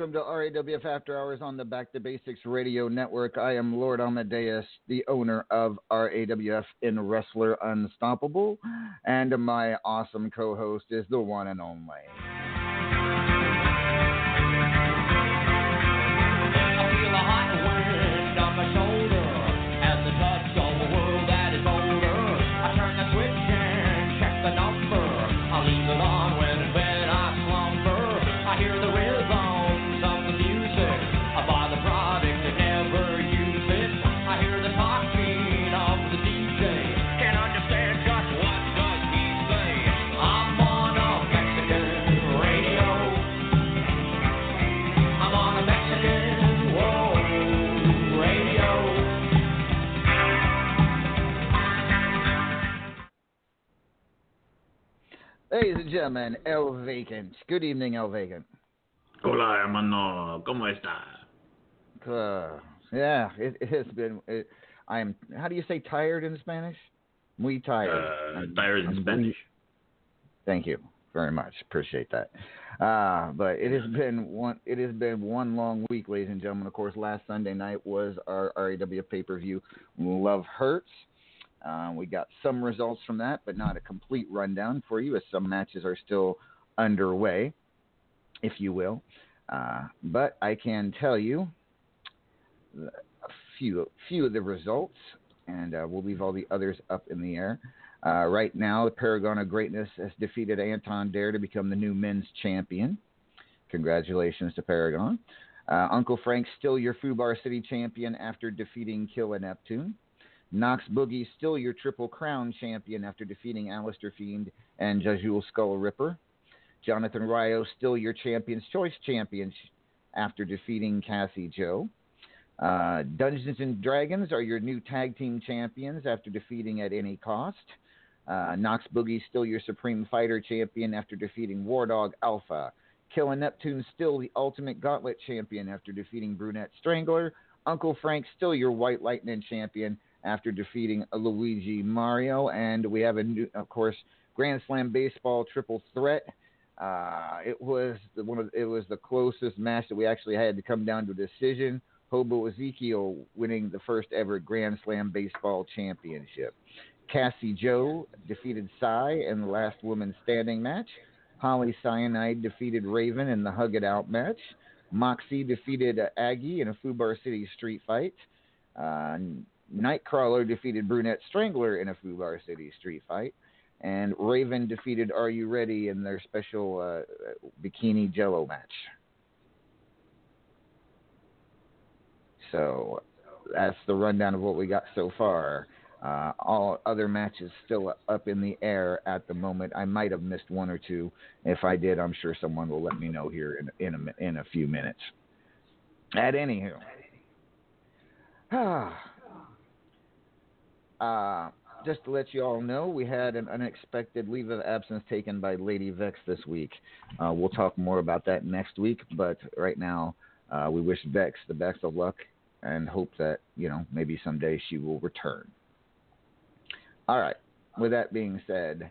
welcome to RAWF After Hours on the Back to Basics Radio Network. I am Lord Amadeus, the owner of RAWF in Wrestler Unstoppable, and my awesome co host is the one and only. Ladies and gentlemen, El Vacant. Good evening, El Vacant. Hola, hermano. ¿Cómo está? Uh, yeah, it, it, has been. It, I am. How do you say tired in Spanish? Muy tired. Uh, tired in Spanish. Muy, thank you very much. Appreciate that. Uh, but it has been one. It has been one long week, ladies and gentlemen. Of course, last Sunday night was our RAW pay per view. Love hurts. Uh, we got some results from that, but not a complete rundown for you, as some matches are still underway, if you will. Uh, but I can tell you a few few of the results, and uh, we'll leave all the others up in the air. Uh, right now, the Paragon of Greatness has defeated Anton Dare to become the new men's champion. Congratulations to Paragon. Uh, Uncle Frank still your Fubar City champion after defeating Killa Neptune. Knox Boogie still your Triple Crown champion after defeating Alistair Fiend and Jajul Skull Ripper. Jonathan Ryo still your Champions Choice champion after defeating Cassie Joe. Uh, Dungeons and Dragons are your new tag team champions after defeating at any cost. Uh, Knox Boogie still your Supreme Fighter champion after defeating War Dog Alpha. Killa Neptune still the Ultimate Gauntlet champion after defeating Brunette Strangler. Uncle Frank still your White Lightning champion after defeating Luigi Mario. And we have a new, of course, Grand Slam Baseball Triple Threat. Uh, it was the, one of it was the closest match that we actually had to come down to a decision. Hobo Ezekiel winning the first ever Grand Slam Baseball Championship. Cassie Joe defeated Psy in the last woman standing match. Holly Cyanide defeated Raven in the Hug It Out match. Moxie defeated Aggie in a Fubar City street fight. Uh, Nightcrawler defeated Brunette Strangler in a Fubar City street fight. And Raven defeated Are You Ready in their special uh, Bikini Jello match. So that's the rundown of what we got so far. Uh, all other matches still up in the air at the moment. I might have missed one or two. If I did, I'm sure someone will let me know here in in a, in a few minutes. At anywho, uh, just to let you all know, we had an unexpected leave of absence taken by Lady Vex this week. Uh, we'll talk more about that next week, but right now, uh, we wish Vex the best of luck and hope that you know maybe someday she will return. All right. With that being said,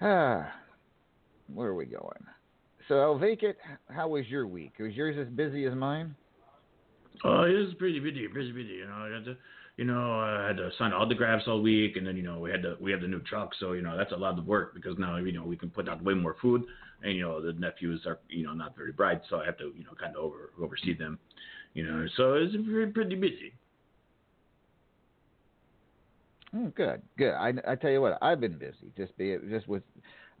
ah, where are we going? So, El how was your week? Was yours as busy as mine? Oh, it was pretty busy, pretty busy. You know, I had to, you know, I had to sign autographs all week, and then you know we had to we have the new truck, so you know that's a lot of work because now you know we can put out way more food, and you know the nephews are you know not very bright, so I have to you know kind of over oversee them, you know. So it's pretty, pretty busy. Mm, good, good. I, I tell you what, I've been busy. Just be just with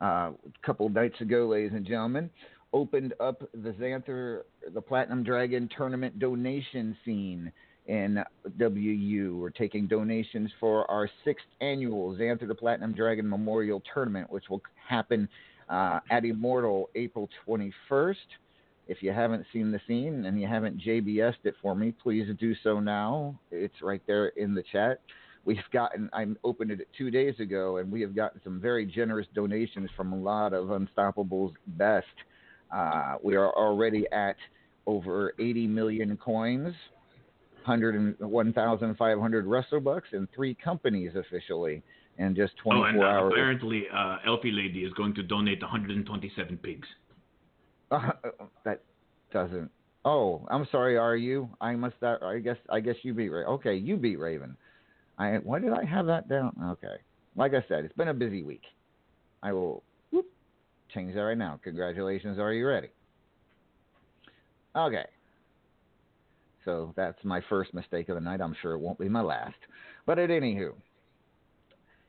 uh, a couple nights ago, ladies and gentlemen, opened up the Xanther, the Platinum Dragon tournament donation scene in WU. We're taking donations for our sixth annual Xanther the Platinum Dragon Memorial Tournament, which will happen uh, at Immortal April 21st. If you haven't seen the scene and you haven't JBS'd it for me, please do so now. It's right there in the chat we've gotten I opened it two days ago and we have gotten some very generous donations from a lot of Unstoppable's best. Uh, we are already at over 80 million coins, 101,500 wrestler bucks, and three companies officially in just 24 oh, and uh, hours. apparently, uh, Elfie Lady is going to donate 127 pigs. Uh, that doesn't. Oh, I'm sorry. Are you? I must. That I guess. I guess you beat. Ra- Okay, you beat Raven. I why did I have that down? Okay. Like I said, it's been a busy week. I will whoop, change that right now. Congratulations. Are you ready? Okay. So that's my first mistake of the night. I'm sure it won't be my last. But at anywho,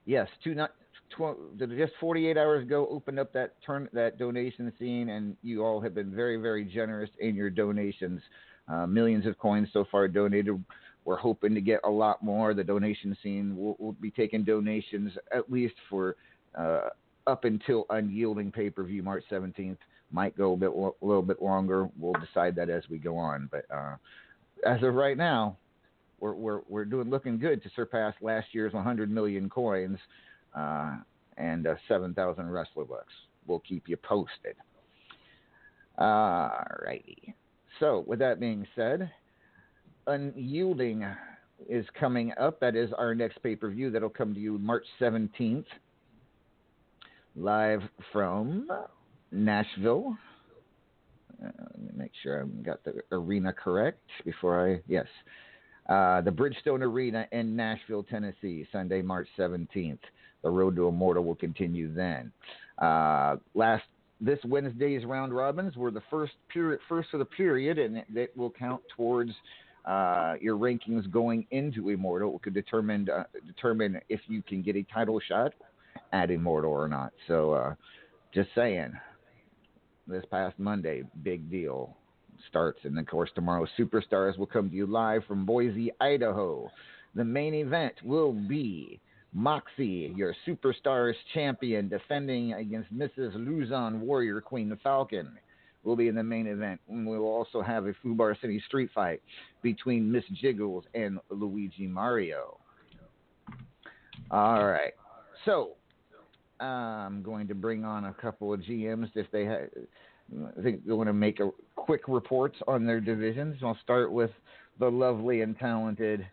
yes, two not tw- just 48 hours ago, opened up that turn that donation scene, and you all have been very, very generous in your donations. Uh, millions of coins so far donated. We're hoping to get a lot more. The donation scene will will be taking donations at least for uh, up until Unyielding pay per view March 17th. Might go a bit a little bit longer. We'll decide that as we go on. But uh, as of right now, we're we're we're doing looking good to surpass last year's 100 million coins uh, and uh, 7,000 wrestler bucks. We'll keep you posted. All righty. So with that being said, Unyielding is coming up. That is our next pay per view. That'll come to you March 17th, live from Nashville. Uh, let me make sure I've got the arena correct before I. Yes. Uh, the Bridgestone Arena in Nashville, Tennessee, Sunday, March 17th. The Road to Immortal will continue then. Uh, last this Wednesday's round robins were the first period, first of the period, and it, it will count towards uh, your rankings going into Immortal. It could determine uh, determine if you can get a title shot at Immortal or not. So, uh, just saying. This past Monday, big deal starts, and of course tomorrow, Superstars will come to you live from Boise, Idaho. The main event will be Moxie, your Superstars champion, defending against Mrs. Luzon Warrior Queen Falcon. Will be in the main event. And we will also have a Fubar City street fight between Miss Jiggles and Luigi Mario. All right. So I'm going to bring on a couple of GMs if they ha- I think they want to make a quick reports on their divisions. I'll start with the lovely and talented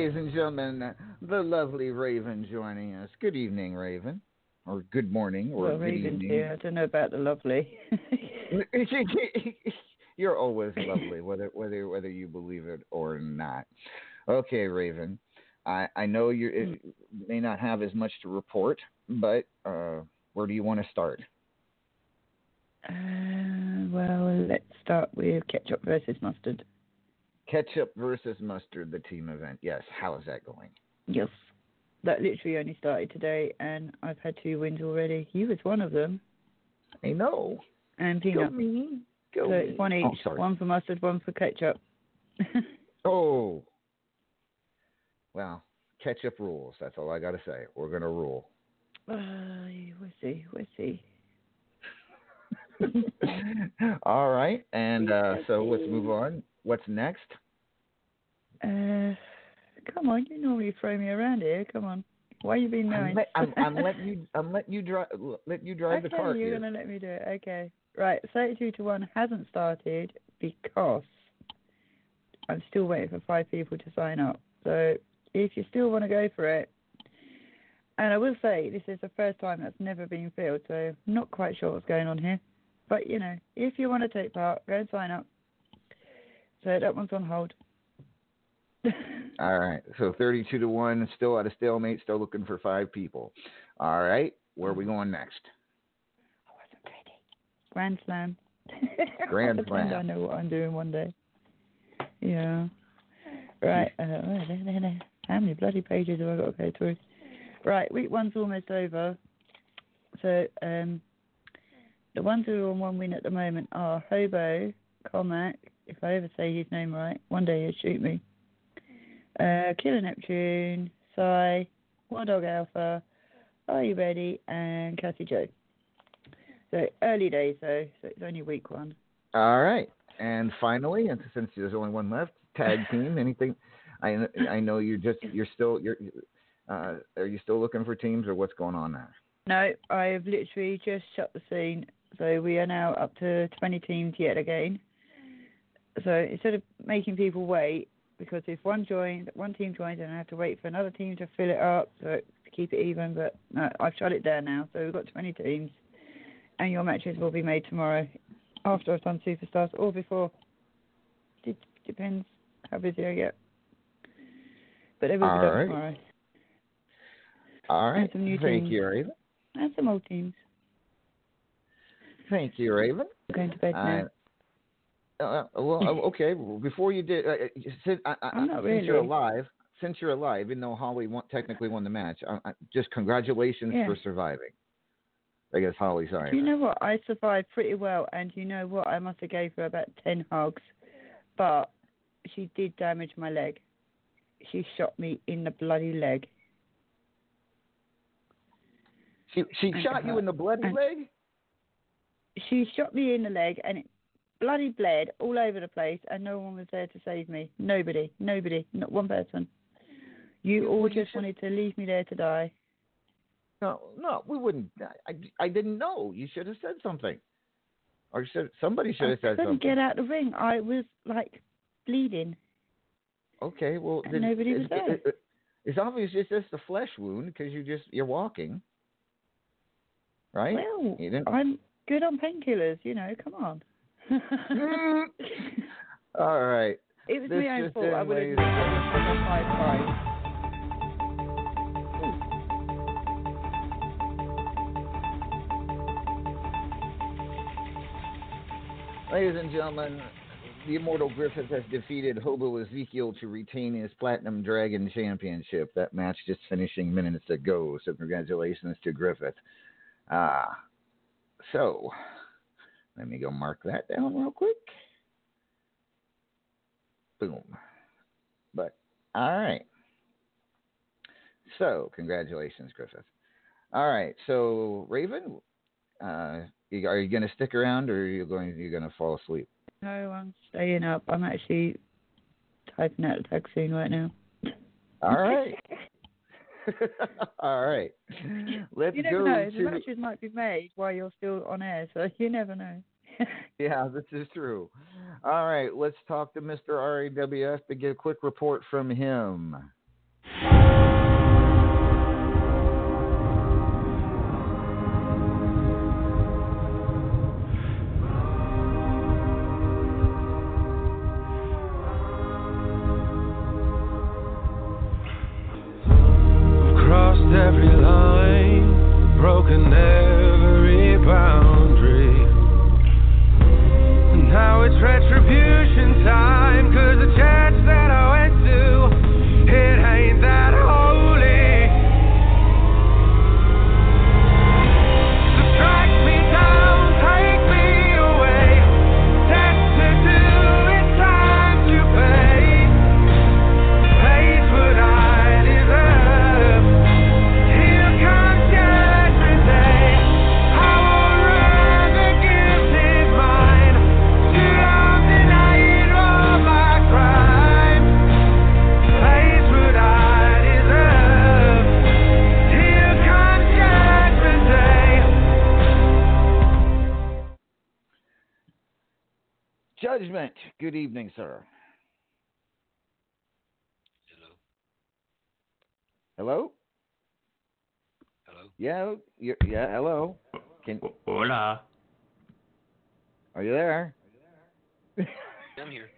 Ladies and gentlemen, the lovely Raven joining us. Good evening, Raven. Or good morning, or Well, good Raven's evening. here. I don't know about the lovely. You're always lovely, whether whether whether you believe it or not. Okay, Raven. I I know you may not have as much to report, but uh, where do you want to start? uh, well, let's start with ketchup versus mustard. Ketchup versus mustard, the team event. Yes. How is that going? Yes. That literally only started today, and I've had two wins already. You was one of them, I know. and peanut. Go me. Go So me. it's one each. Oh, one for mustard, one for ketchup. Oh. Well, ketchup rules. That's all I got to say. We're going to rule. uh, we'll see. We'll see. all right. And uh, so let's move on. What's next? Uh, come on, you normally throw me around here. Come on. Why you being nice? I'm, let, I'm, I'm letting you. I'm letting you drive. Let you drive okay, the car. you're here. gonna let me do it. Okay. Right, thirty-two to one hasn't started because I'm still waiting for five people to sign up. So if you still want to go for it, and I will say this is the first time that's never been filled, so I'm not quite sure what's going on here. But you know, if you want to take part, go and sign up. So that one's on hold. All right. So 32 to 1, still at a stalemate, still looking for five people. All right. Where are we going next? I wasn't ready. Grand Slam. Grand Slam. I know what I'm doing one day. Yeah. Right. Uh, oh, there, there, there. How many bloody pages have I got to go through? Right. Week one's almost over. So um, the ones who are on one win at the moment are Hobo, Comac. If I ever say his name right, one day he'll shoot me. Uh, Killa Neptune, Psy, One Dog Alpha, Are You Ready, and Cassie Joe. So early days though, so it's only week one. All right. And finally, and since there's only one left, tag team. Anything? I I know you're just you're still you're. Uh, are you still looking for teams, or what's going on there? No, I've literally just shut the scene So we are now up to 20 teams yet again. So instead of making people wait, because if one joins, one team joins, and I have to wait for another team to fill it up so to keep it even. But no, I've shut it down now. So we've got 20 teams, and your matches will be made tomorrow after I've done superstars or before. It depends how busy I get. But they will be done right. tomorrow. All right. some new Thank teams. you, Raven. And some old teams. Thank you, Raven. Going to bed now. I, uh, well, uh, okay. Before you did, uh, uh, since, I, I, I'm not since you're alive, since you're alive, even though Holly won, technically won the match, uh, uh, just congratulations Yeah. for surviving. I guess Holly, sorry. Do you know what? I survived pretty well, and you know what? I must have gave her about ten hugs, but she did damage my leg. She shot me in the bloody leg. she she I shot you in the bloody leg. She shot me in the leg, and it bloody bled all over the place, and no one was there to save me. Nobody, nobody, not one person. You all you just should- wanted to leave me there to die. No, no, we wouldn't. I, I, didn't know. You should have said something, or should somebody should I have said something. I couldn't get out the ring. I was like bleeding. Okay, well, then nobody was there. it- it- it's obvious it's just a flesh wound because you just you're walking, right? Well, I'm good on painkillers. You know, come on. All right. It was This my own fault. I would have ladies and five five. Ladies and gentlemen, the Immortal Griffith has defeated Hobo Ezekiel to retain his Platinum Dragon Championship. That match just finishing minutes ago, so congratulations to Griffith. Ah, so let me go mark that down real quick. Boom. But all right. So congratulations, Griffith. All right, so Raven, uh, you- are you going to stick around, or are you going? You're going to fall asleep? No, I'm staying up. I'm actually typing out the tag scene right now. All right. All right. Let's You never go know. The matches might be made while you're still on air, so you never know. Yeah, this is true. All right, let's talk to Mr. RAWF to get a quick report from him. Judgment. Good evening, sir. Hello. Hello. Hello. Yeah. You're, yeah. Hello. Can Hola. are you there? I'm here.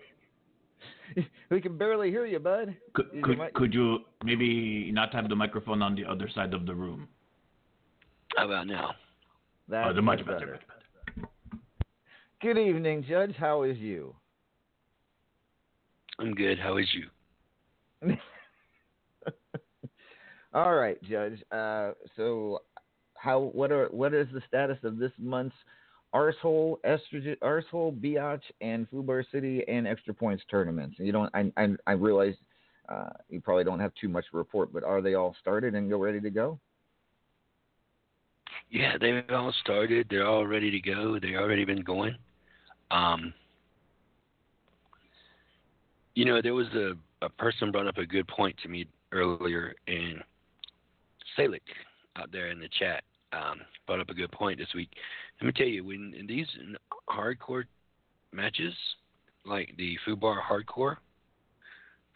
we can barely hear you, bud. Could, You could, might- could you maybe not have the microphone on the other side of the room? How about now? That's oh, much better. much better. Good evening, Judge. How is you? I'm good. How is you? All right, Judge. Uh, so, how? What are? What is the status of this month's Arsehole, Estrogen, Arsehole, Biatch, and Fubar City and Extra Points tournaments? You don't. I. I, I realize uh, you probably don't have too much to report, but are they all started and go ready to go? Yeah, they've all started. They're all ready to go. They've already been going. Um, you know, there was a, a person brought up a good point to me earlier in Salik out there in the chat. um, brought up a good point this week. Let me tell you, when in these hardcore matches, like the Fubar Hardcore,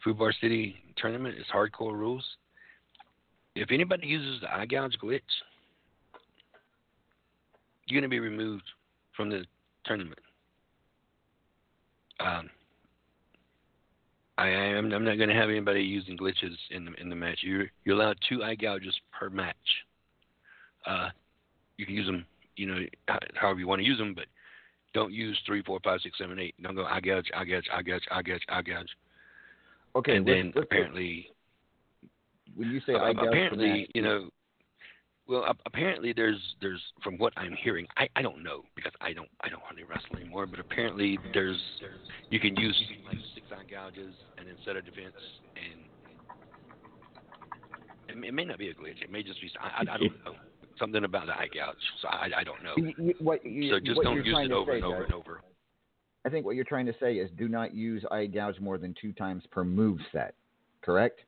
Fubar City tournament is hardcore rules. If anybody uses the eye gouge glitch, you're going to be removed from the tournament. Um, I am. I'm not going to have anybody using glitches in the in the match. You're you're allowed two eye gouges per match. Uh, you can use them, you know, however you want to use them, but don't use three, four, five, six, seven, eight. Don't go eye gouge, eye gouge, eye gouge, eye gouge, eye gouge. Okay. and let's- then let's- apparently, when you say uh, eye gouge for apparently, that, you know, well, apparently there's there's from what I'm hearing, I, I don't know because I don't I don't hardly wrestle anymore, but apparently there's you can use like six eye gouges and then set a defense and it may, it may not be a glitch. It may just be I, I, don't know something about the eye gouge. So I I don't know. What you- so just don't use it over say, and over Judge, and over. I think what you're trying to say is do not use eye gouge more than two times per move set. Correct?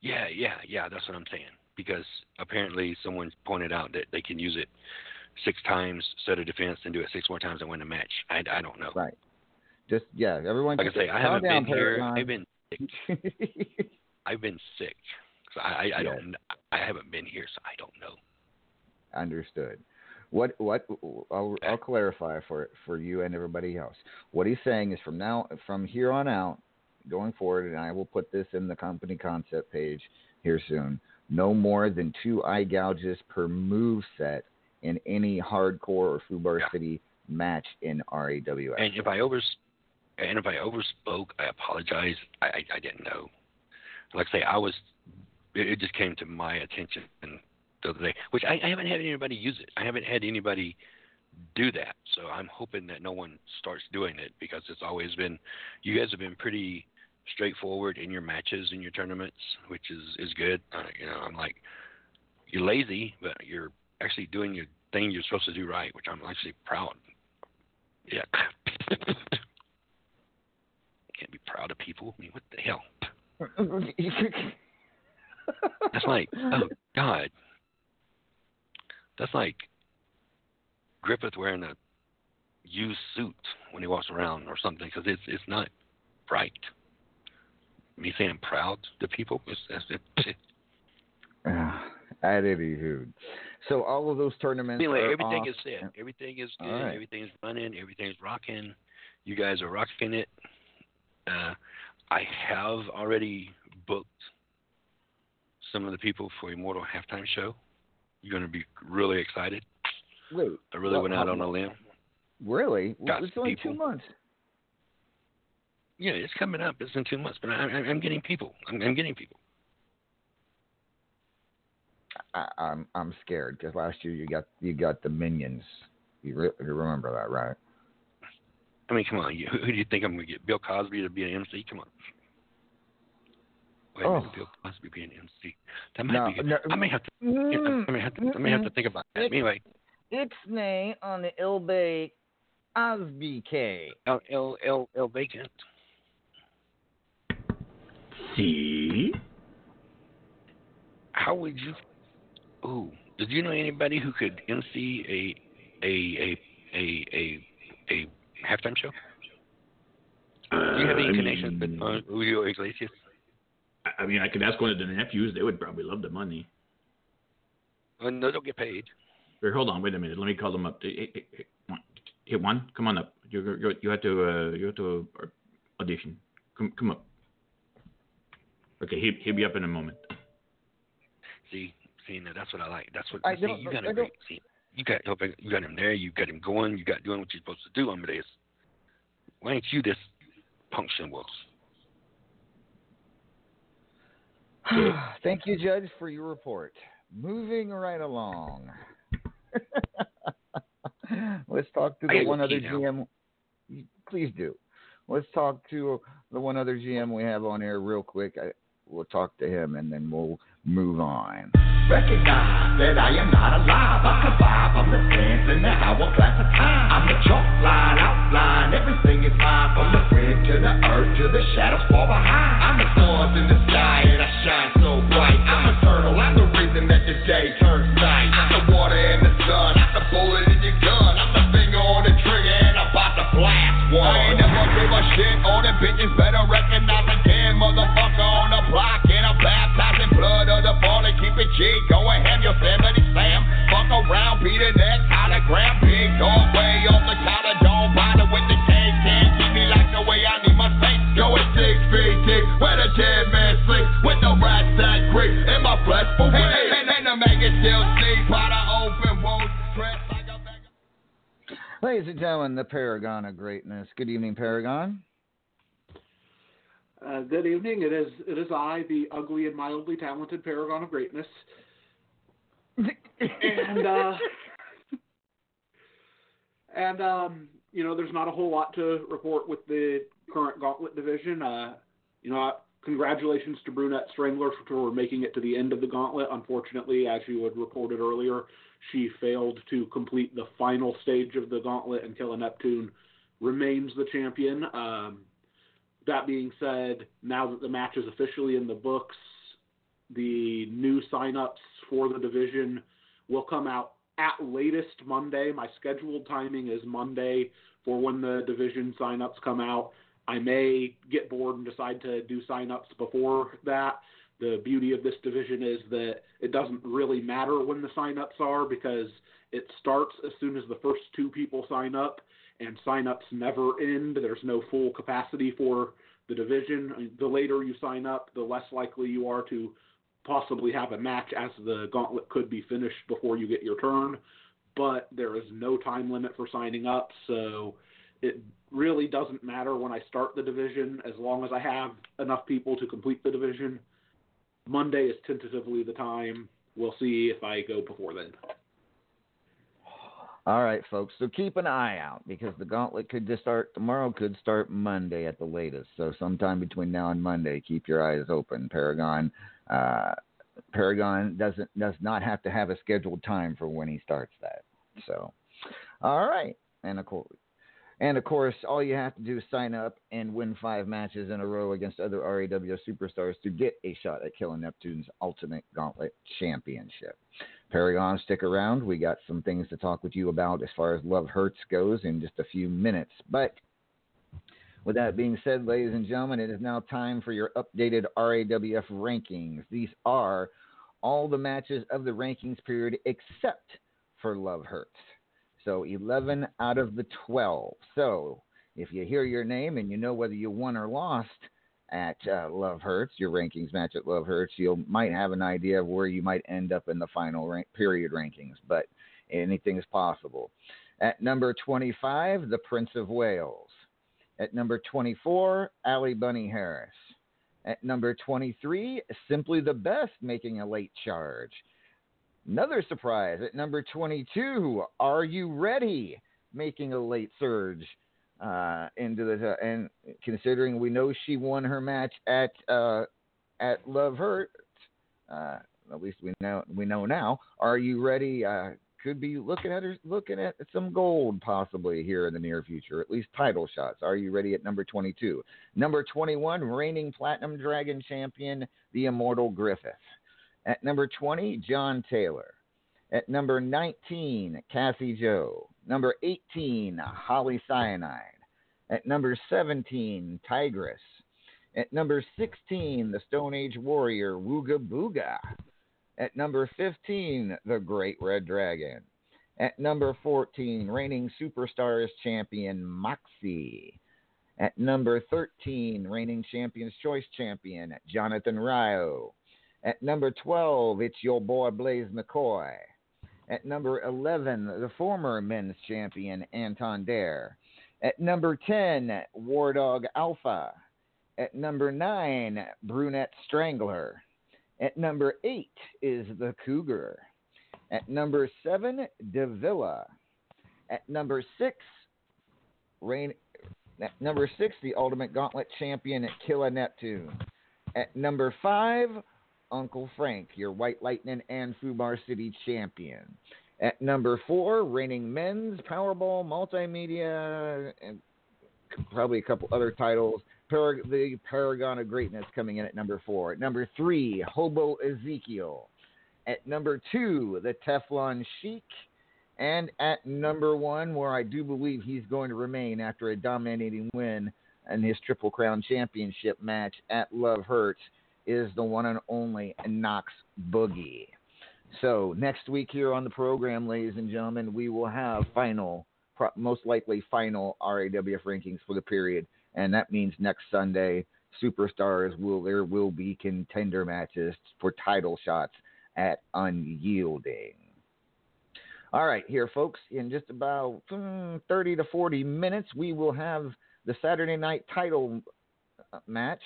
Yeah, yeah, yeah. That's what I'm saying. Because apparently someone pointed out that they can use it six times, set a defense, and do it six more times and win a match. I, I don't know. Right. Just yeah, everyone. Like I say, I haven't down, been here. I've been sick. I've been sick. So I, I, I Yeah. don't. I haven't been here, so I don't know. Understood. What what I'll, I'll clarify for for you and everybody else. What he's saying is from now from here on out, going forward, and I will put this in the company concept page here soon. No more than two eye gouges per move set in any hardcore or Fubar City match in RAWF. And if I over and if I overspoke, I apologize. I, I, I didn't know. Like I say, I was. It, it just came to my attention the other day, which I, I haven't had anybody use it. I haven't had anybody do that. So I'm hoping that no one starts doing it because it's always been. You guys have been pretty straightforward in your matches and your tournaments, which is is good. Uh, you know, I'm like, you're lazy, but you're actually doing your thing you're supposed to do right, which I'm actually proud. Yeah. Can't be proud of people. I mean, what the hell? That's like, oh God. That's like Griffith wearing a used suit when he walks around or something, because it's it's not right. Me saying proud to people, it's, that's it. At any hoot. So all of those tournaments. Anyway, everything off- is set. Everything is good. Right. Everything's running. Everything's rocking. You guys are rocking it. Uh, I have already booked some of the people for Immortal halftime show. You're going to be really excited. Wait. I really what- went out on a limb. Really? It's only people. two months. Yeah, it's coming up. It's in two months, but I, I, I'm getting people. I'm, I'm getting people. I, I'm I'm scared because last year you got you got the minions. You, re- you remember that, right? I mean, come on. You, who do you think I'm going to get? Bill Cosby to be an MC? Come on. Wait a Oh. minute, Bill Cosby be an MC. That might No, be. no. I may have to. I may have to. I may have to think about that. Mm-hmm. Anyway, It's nay on the Ilbay Osby L oh, L L L vacant. See? How would you? Ooh, did you know anybody who could MC a a a a a a halftime show? Do you have any Uh, I connections mean- with uh, Julio Iglesias? I- mean, I could ask one of the nephews. They would probably love the money. Well, no, don't get paid. Here, hold on, wait a minute. Let me call them up. Hey, hey, hey, one- come on up. You you you have to uh, you have to uh, audition. Come come up. Okay, he he'll be up in a moment. See, see, now that's what I like. That's what I see, you got him. Great. See, you got you got him there. You got him going. You got doing what you're supposed to do, Amadeus. Why ain't you this punction Wills? Thank you, Judge, for your report. Moving right along. Let's talk to the one other pee now. GM. Please do. Let's talk to the one other GM we have on here real quick. I, we'll talk to him and then we'll move on. Recognize that I am not alive. I survive. I'm the in the of time. I'm the chalk line, outline. Everything is mine. From the to the earth to the shadows behind. I'm the stars in the sky and I shine so bright. I'm eternal. I'm the reason that the day turns night. I'm the water and the sun. I'm the bullet in your gun. I'm the finger on the trigger and I'm about to blast one. I ain't never a shit. All the bitches better recognize the damn motherfucker. Fallen. Keep it G, going ham, Yosemite Sam. Fuck around, beat the next hologram. Big dog way off the collar, don't bother with the cake. Can't keep me like the way I need my space. Going six feet deep, where the dead man sleep. With the rats that creep in my flesh. For hey, hey, and, and the maggot still sleep. By the open wounds, dressed like a bag Ladies and gentlemen, the Paragon of Greatness. Good evening, Paragon. Uh, good evening. It is it is I, the ugly and mildly talented paragon of greatness. and uh, and um, you know, there's not a whole lot to report with the current Gauntlet division. Uh, you know, congratulations to Brunette Strangler for making it to the end of the Gauntlet. Unfortunately, as you had reported earlier, she failed to complete the final stage of the Gauntlet, and Killa Neptune remains the champion. Um, that being said, now that the match is officially in the books, the new signups for the division will come out at latest Monday. My scheduled timing is Monday for when the division signups come out. I may get bored and decide to do signups before that. The beauty of this division is that it doesn't really matter when the signups are because it starts as soon as the first two people sign up, and signups never end. There's no full capacity for the division. The later you sign up, the less likely you are to possibly have a match as the gauntlet could be finished before you get your turn. But there is no time limit for signing up, so it really doesn't matter when I start the division as long as I have enough people to complete the division. Monday is tentatively the time. We'll see if I go before then. All right, folks. So keep an eye out because the gauntlet could just start tomorrow, could start Monday at the latest. So sometime between now and Monday, keep your eyes open. Paragon, uh, Paragon doesn't does not have to have a scheduled time for when he starts that. So, all right, and of course, and of course, all you have to do is sign up and win five matches in a row against other RAW superstars to get a shot at Killa Neptune's Ultimate Gauntlet Championship. Paragon, stick around. We got some things to talk with you about as far as Love Hurts goes in just a few minutes. But with that being said, ladies and gentlemen, it is now time for your updated RAWF rankings. These are all the matches of the rankings period except for Love Hurts. So 11 out of the 12. So if you hear your name and you know whether you won or lost, at uh, Love Hurts, your rankings match at Love Hurts, you might have an idea of where you might end up in the final rank, period rankings, but anything is possible. At number 25, The Prince of Wales. At number 24, Allie Bunny Harris. At number 23, Simply the Best making a late charge. Another surprise at number 22, Are You Ready? making a late surge uh, into the and considering we know she won her match at uh, at Love Hurt, uh, at least we know we know now. Are you ready? Uh, could be looking at her, looking at some gold possibly here in the near future, at least title shots. Are you ready at number 22? Number 21, reigning Platinum Dragon champion, the Immortal Griffith. At number 20, John Taylor. At number 19, Cassie Joe. Number 18, Holly Cyanide. At number 17, Tigress. At number 16, the Stone Age Warrior, Wooga Booga. At number 15, the Great Red Dragon. At number 14, reigning Superstars champion, Moxie. At number 13, reigning Champions Choice champion, Jonathan Ryo. At number 12, it's your boy Blaze McCoy. At number 11, the former men's champion, Anton Dare. At number 10, War Dog Alpha. At number 9, Brunette Strangler. At number 8 is the Cougar. At number 7, Davila. At number 6, Rain. At number 6, the Ultimate Gauntlet Champion, Killa Neptune. At number 5, Uncle Frank, your White Lightning and Fubar City champion. At number four, reigning men's Powerball multimedia, and probably a couple other titles. The Paragon of Greatness coming in at number four. At number three, Hobo Ezekiel. At number two, the Teflon Sheik. And at number one, where I do believe he's going to remain after a dominating win in his Triple Crown Championship match at Love Hurts is the one and only Knox Boogie. So next week here on the program, ladies and gentlemen, we will have final, most likely final RAWF rankings for the period, and that means next Sunday, superstars will there will be contender matches for title shots at Unyielding. All right, here, folks, in just about hmm, 30 to 40 minutes, we will have the Saturday night title uh, match.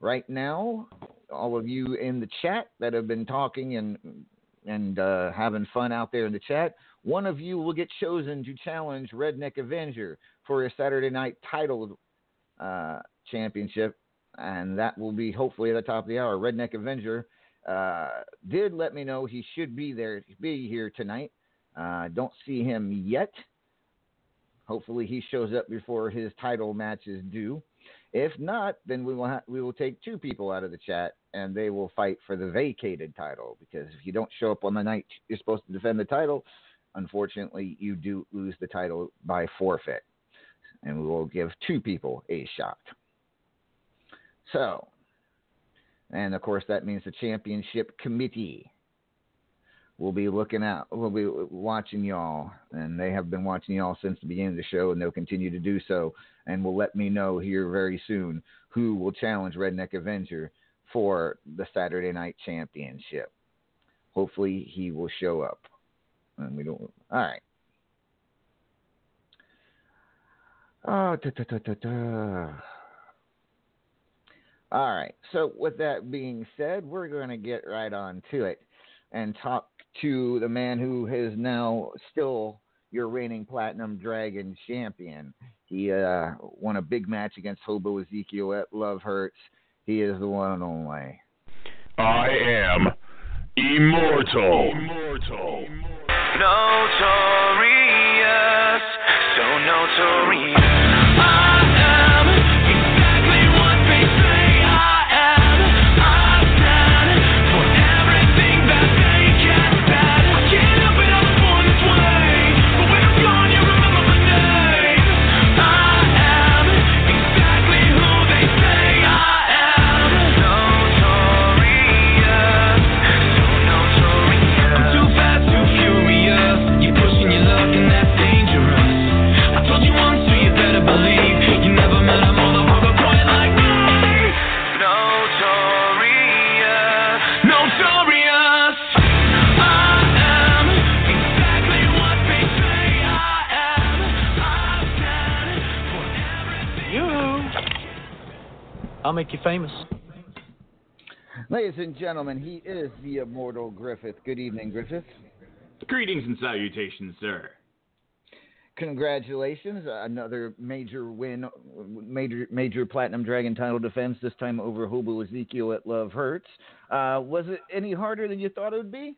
Right now, all of you in the chat that have been talking and and uh, having fun out there in the chat. One of you will get chosen to challenge Redneck Avenger for a Saturday night title uh, championship, and that will be hopefully at the top of the hour. Redneck Avenger uh, did let me know he should be there, be here tonight. Uh, don't see him yet. Hopefully, he shows up before his title match is due. If not, then we will ha- we will take two people out of the chat and they will fight for the vacated title. Because if you don't show up on the night you're supposed to defend the title, unfortunately, you do lose the title by forfeit. And we will give two people a shot. So, and of course, that means the championship committee will be looking out, will be watching y'all, and they have been watching y'all since the beginning of the show, and they'll continue to do so, and will let me know here very soon who will challenge Redneck Avenger for the Saturday Night Championship. Hopefully, he will show up. And we don't. All right. Oh, da, da, da, All right. So, with that being said, we're going to get right on to it and talk to the man who is now still your reigning platinum dragon champion. He uh, won a big match against Hobo Ezekiel at Love Hurts. He is the one and only. I am immortal. Immortal. Notorious, so notorious. I'll make you famous. Ladies and gentlemen, he is the immortal Griffith. Good evening, Griffith. Greetings and salutations, sir. Congratulations, another major win, major major platinum dragon title defense. This time over Hobo Ezekiel at Love Hurts. Uh, was it any harder than you thought it would be?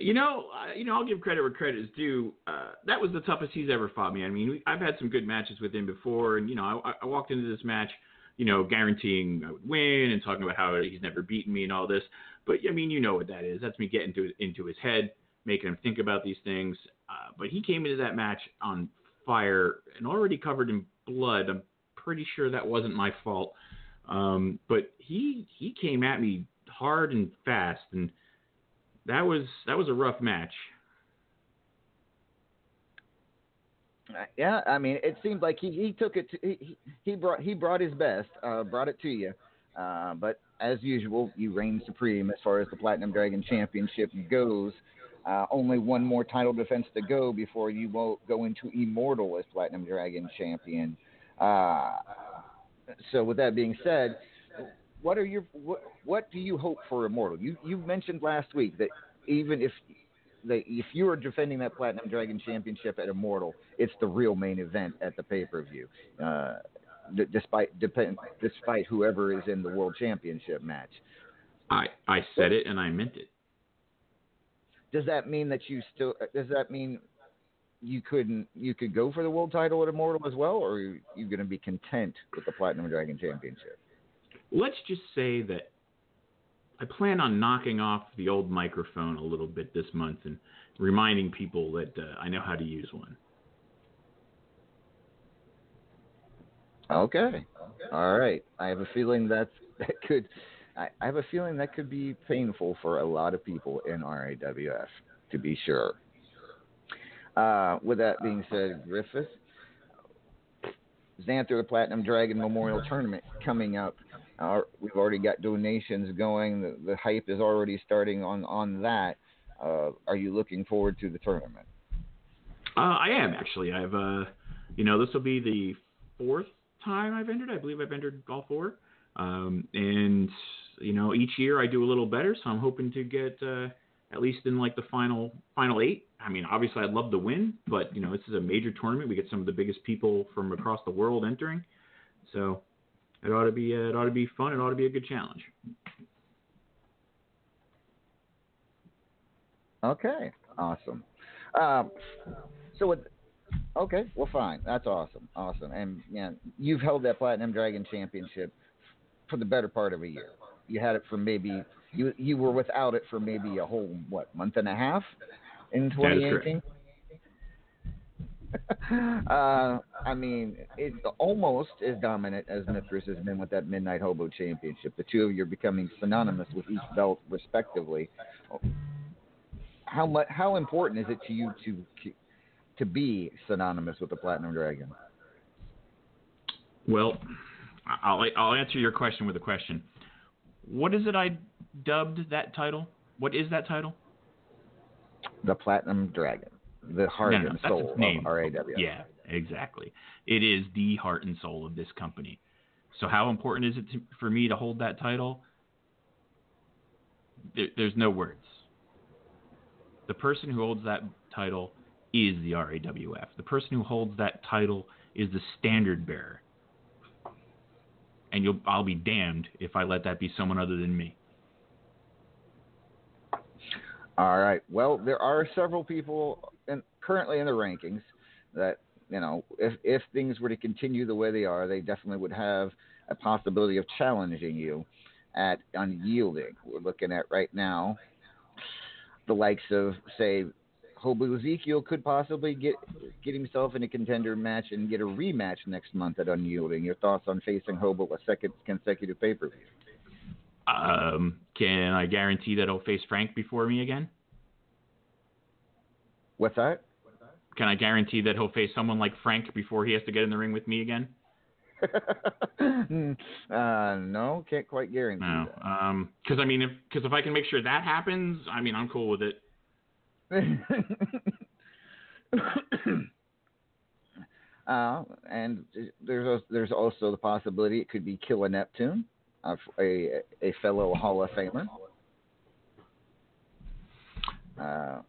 You know, uh, you know, I'll give credit where credit is due. Uh, that was the toughest he's ever fought me. I mean, we, I've had some good matches with him before, and you know, I, I walked into this match you know, guaranteeing I would win and talking about how he's never beaten me and all this. But I mean, you know what that is. That's me getting into into his head, making him think about these things. Uh, but he came into that match on fire and already covered in blood. I'm pretty sure that wasn't my fault. Um, but he he came at me hard and fast, and that was that was a rough match. Yeah, I mean, it seemed like he, he took it. To, he he brought he brought his best, uh, brought it to you. Uh, but as usual, you reign supreme as far as the Platinum Dragon Championship goes. Uh, only one more title defense to go before you will go into Immortal as Platinum Dragon Champion. Uh, so, with that being said, what are your what, what do you hope for Immortal? You you mentioned last week that even if the, if you are defending that Platinum Dragon Championship at Immortal, it's the real main event at the pay per view. Uh, d- despite depend, despite whoever is in the World Championship match. I I said it and I meant it. Does that mean that you still? Does that mean you couldn't? You could go for the world title at Immortal as well, or are you, you going to be content with the Platinum Dragon Championship? Let's just say that I plan on knocking off the old microphone a little bit this month and reminding people that uh, I know how to use one. Okay. All right. I have a feeling that's that could. I, I have a feeling that could be painful for a lot of people in RAWF, to be sure. Uh, with that being said, Griffith, Xanther the Platinum Dragon Memorial Tournament coming up. Uh, we've already got donations going. The, the hype is already starting on on that. Uh, are you looking forward to the tournament? Uh, I am actually. I've, uh, you know, this will be the fourth time I've entered. I believe I've entered all four. Um, and you know, each year I do a little better, so I'm hoping to get uh, at least in like the final final eight. I mean, obviously I'd love to win, but you know, this is a major tournament. We get some of the biggest people from across the world entering, so it ought to be uh, it ought to be fun. It ought to be a good challenge. Okay, awesome. Um, so with okay, well, fine. That's awesome, awesome. And yeah, you've held that Platinum Dragon Championship for the better part of a year. You had it for maybe you you were without it for maybe a whole what month and a half in 2018. uh, I mean, it's almost as dominant as Mithras has been with that Midnight Hobo Championship. The two of you are becoming synonymous with each belt, respectively. How much? How important is it to you to to be synonymous with the Platinum Dragon? Well, I'll I'll answer your question with a question. What is it I dubbed that title? What is that title? The Platinum Dragon, the heart No, no, and soul name. of RAW. Yeah, exactly. It is the heart and soul of this company. So how important is it to, for me to hold that title? There, there's no words. The person who holds that title is the RAWF. The person who holds that title is the standard bearer. And you'll, I'll be damned if I let that be someone other than me. All right. Well, there are several people in, currently in the rankings that you know, if if things were to continue the way they are, they definitely would have a possibility of challenging you at unyielding. We're looking at right now the likes of say Hobo Ezekiel could possibly get get himself in a contender match and get a rematch next month at Unyielding. Your thoughts on facing Hobo a second consecutive pay per view? Um, can I guarantee that he'll face Frank before me again? What's that? Can I guarantee that he'll face someone like Frank before he has to get in the ring with me again? uh, no, can't quite guarantee No. that. Um, because I mean, if because if I can make sure that happens, I mean, I'm cool with it. uh, and there's al- there's also the possibility it could be Killa Neptune, uh, a a fellow Hall of Famer. Uh,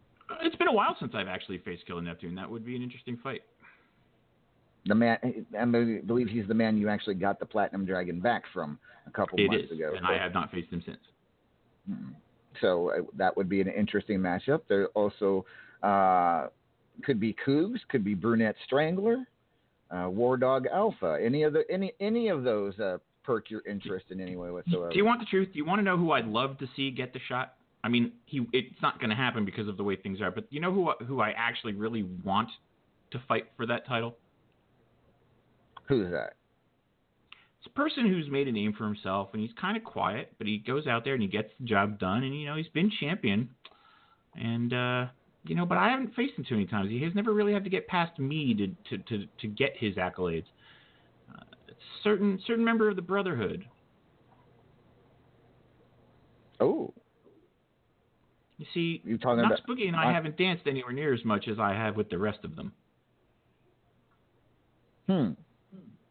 It's been a while since I've actually faced Killa Neptune. That would be an interesting fight. the man, I believe he's the man you actually got the Platinum Dragon back from a couple It months is, ago. and So- I have not faced him since. So uh, that would be an interesting matchup. There also uh, could be Cougs, could be Brunette Strangler, uh, War Dog Alpha. Any of the any any of those uh, perk your interest in any way whatsoever. Do you want the truth? Do you want to know who I'd love to see get the shot? I mean, he it's not going to happen because of the way things are. But you know who I- who I actually really want to fight for that title? Who's that? It's a person who's made a name for himself and he's kind of quiet, but he goes out there and he gets the job done. And you know, he's been champion, and uh, you know, but I haven't faced him too many times. He has never really had to get past me to to to, to get his accolades. Uh, a certain certain member of the Brotherhood. Oh, You see, You're talking Knox about? Boogie and I I- haven't danced anywhere near as much as I have with the rest of them. Hmm.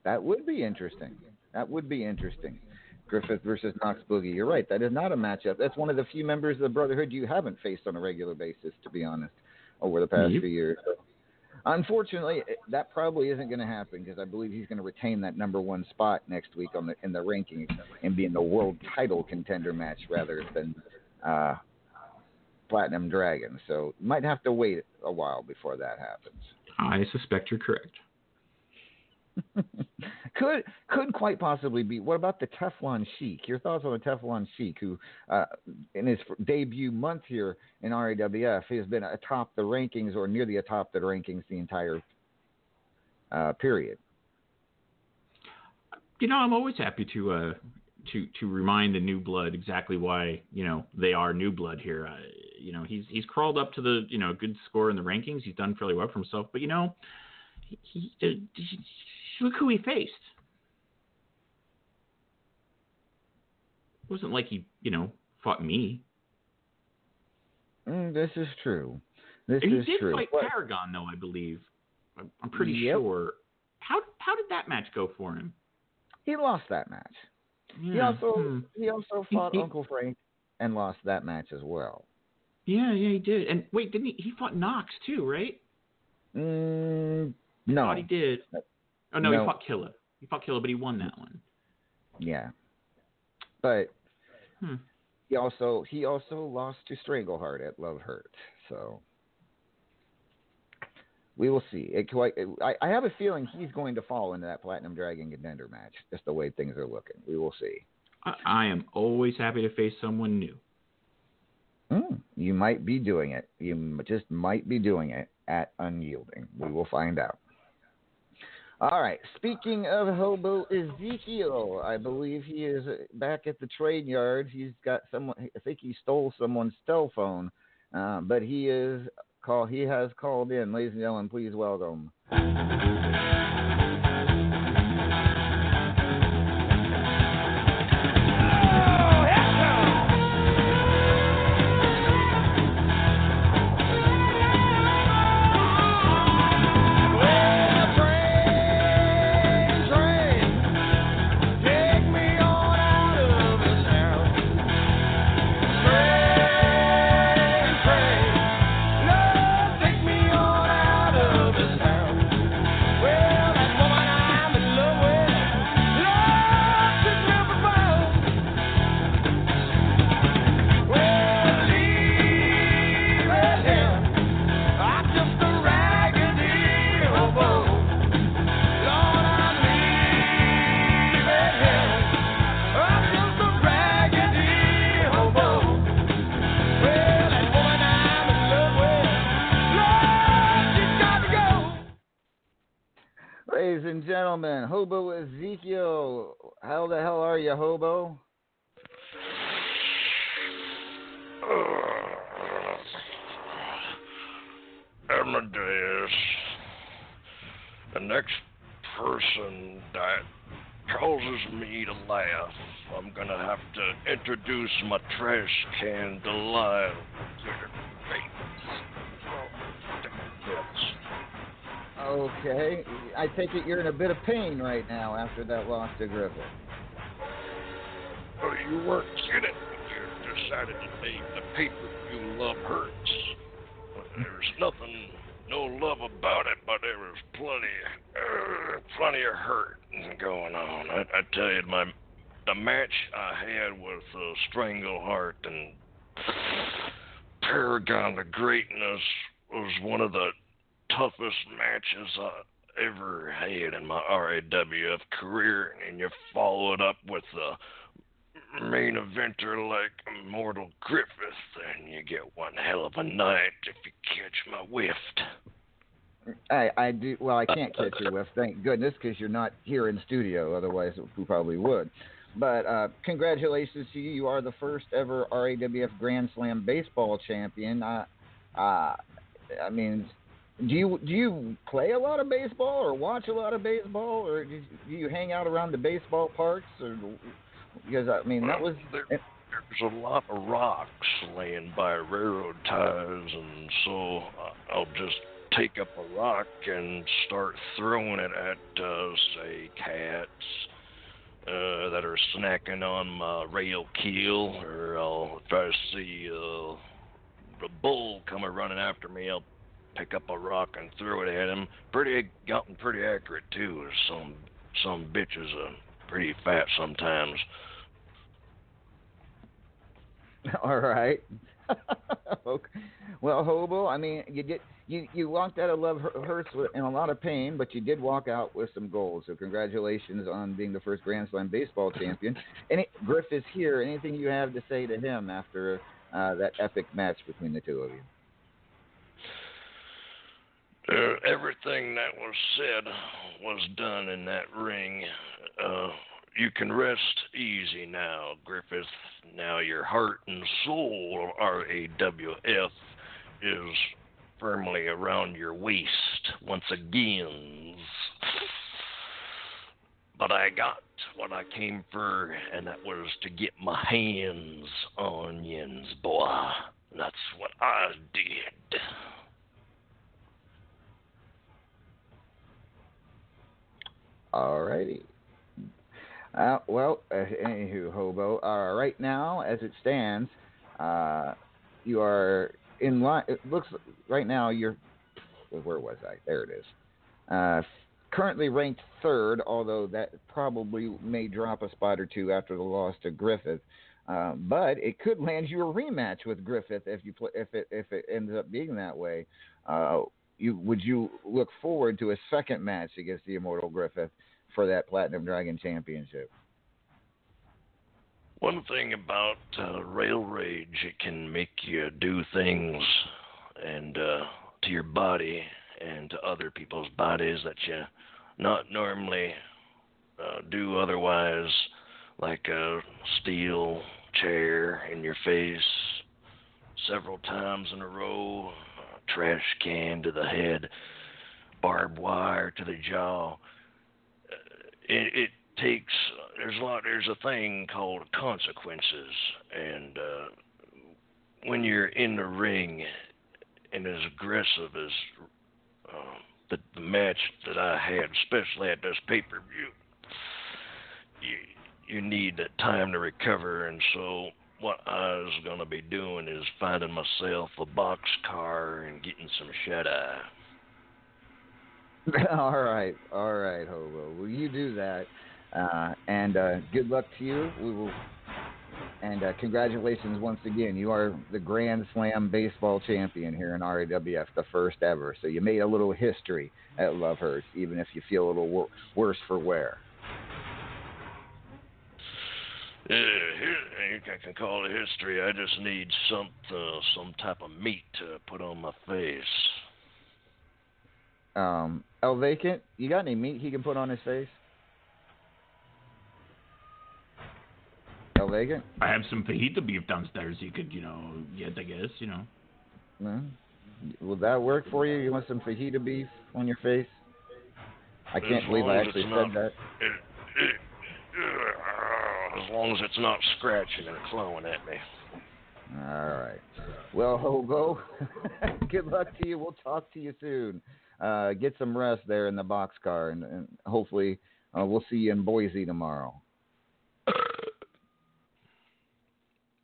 That would be interesting. That would be interesting. Griffith versus Knox Boogie. You're right. That is not a matchup. That's one of the few members of the Brotherhood you haven't faced on a regular basis, to be honest, over the past Yep. few years. Unfortunately, that probably isn't going to happen because I believe he's going to retain that number one spot next week on the in the rankings and be in the world title contender match rather than uh, Platinum Dragon. So you might have to wait a while before that happens. I suspect you're correct. could could quite possibly be. What about the Teflon Sheik? Your thoughts on the Teflon Sheik, who uh, in his debut month here in RAWF has been atop the rankings or nearly atop the rankings the entire uh, period. You know, I'm always happy to uh, to to remind the new blood exactly why you know they are new blood here. Uh, you know, he's he's crawled up to the you know a good score in the rankings. He's done fairly well for himself, but you know, he, he uh, look who he faced. It wasn't like he you know fought me. Mm, this is true. This he is did true. fight But- Paragon though, I believe. I'm, I'm pretty Yep. sure. How how did that match go for him? he lost that match. He also hmm. he also He- fought he- Uncle Frank and lost that match as well. Yeah, yeah, he did. And wait, didn't he? He fought Knox too, right? Mm, no. thought he did. Oh no, No. he fought Killa. He fought Killa, but he won that one. Yeah. But Hmm. he also he also lost to Strangleheart at Love Hurt. So we will see. It quite. I, I have a feeling he's going to fall into that Platinum Dragon contender match. Just the way things are looking. We will see. I, I am always happy to face someone new. Mm, you might be doing it. You just might be doing it at Unyielding. We will find out. All right. Speaking of Hobo Ezekiel, I believe he is back at the trade yard. He's got someone. I think he stole someone's cell phone, uh, but he is call. He has called in. Ladies and gentlemen, please welcome. Gentlemen, Hobo Ezekiel. How the hell are you, Hobo? Uh, Amadeus, the next person that causes me to laugh, I'm gonna have to introduce my trash can to. Okay. I take it you're in a bit of pain right now after that loss to Griffith. Oh, you weren't kidding when you decided to name the paper you love hurts. but There's nothing, no love about it, but there was plenty, uh, plenty of hurt going on. I, I tell you, my the match I had with uh, Strangleheart and Paragon of Greatness was one of the toughest matches I ever had in my RAWF career, and you follow it up with a main eventer like Immortal Griffith, and you get one hell of a night if you catch my whiff. I, I do. Well, I can't catch your whiff, thank goodness, because you're not here in studio. Otherwise, we probably would. But uh, congratulations to you. You are the first ever RAWF Grand Slam baseball champion. Uh, uh, I mean, do you do you play a lot of baseball or watch a lot of baseball or do you, do you hang out around the baseball parks or because I mean that was There, there's a lot of rocks laying by railroad ties, and so uh, I'll just take up a rock and start throwing it at, uh, say, cats uh, that are snacking on my rail keel, or I'll try to see uh, a bull come a running after me. I'll pick up a rock and throw it at him. Pretty gotten pretty accurate too. Some some bitches are pretty fat sometimes. All right. okay. Well, Hobo, I mean, you get you you walked out of Love Hur- Hurts with- in a lot of pain, but you did walk out with some gold. So congratulations on being the first Grand Slam baseball champion. Any Griff is here. Anything you have to say to him after uh, that epic match between the two of you? Uh, everything that was said was done in that ring. Uh, you can rest easy now, Griffith. Now your heart and soul of RAWF is firmly around your waist once again. But I got what I came for, and that was to get my hands on yins, boy. That's what I did. Alrighty. Uh, well, uh, anywho, hobo. Uh, right now, as it stands, uh, you are in line. It looks right now you're. Where was I? There it is. Uh, currently ranked third, although that probably may drop a spot or two after the loss to Griffith. Uh, but it could land you a rematch with Griffith if you play, if it if it ends up being that way. Uh, you would you look forward to a second match against the Immortal Griffith for that Platinum Dragon Championship? One thing about uh, rail rage, it can make you do things and uh, to your body and to other people's bodies that you not normally uh, do otherwise, like a steel chair in your face several times in a row, trash can to the head, barbed wire to the jaw. It, it takes there's a lot there's a thing called consequences and uh when you're in the ring and as aggressive as uh, the, the match that I had, especially at this pay per view, you you need that time to recover, and so what I was gonna be doing is finding myself a box car and getting some shut eye. all right, all right, hobo. Will you do that? Uh, and uh, good luck to you. We will. And uh, congratulations once again. You are the Grand Slam baseball champion here in RAWF, the first ever. So you made a little history at Love Lovehurst, even if you feel a little wor- worse for wear. Yeah, here, you can- can call it history. I just need some uh, some type of meat to put on my face. Um, El Vacant, you got any meat he can put on his face? El Vacant? I have some fajita beef downstairs. You could, you know, get. I guess, you know. No. Will that work for you? You want some fajita beef on your face? I can't As believe I actually said not- that. It, it, as long as it's not scratching and clawing at me. All right. Well, Hobo, good luck to you. We'll talk to you soon. Uh, get some rest there in the boxcar, and, and hopefully uh, we'll see you in Boise tomorrow.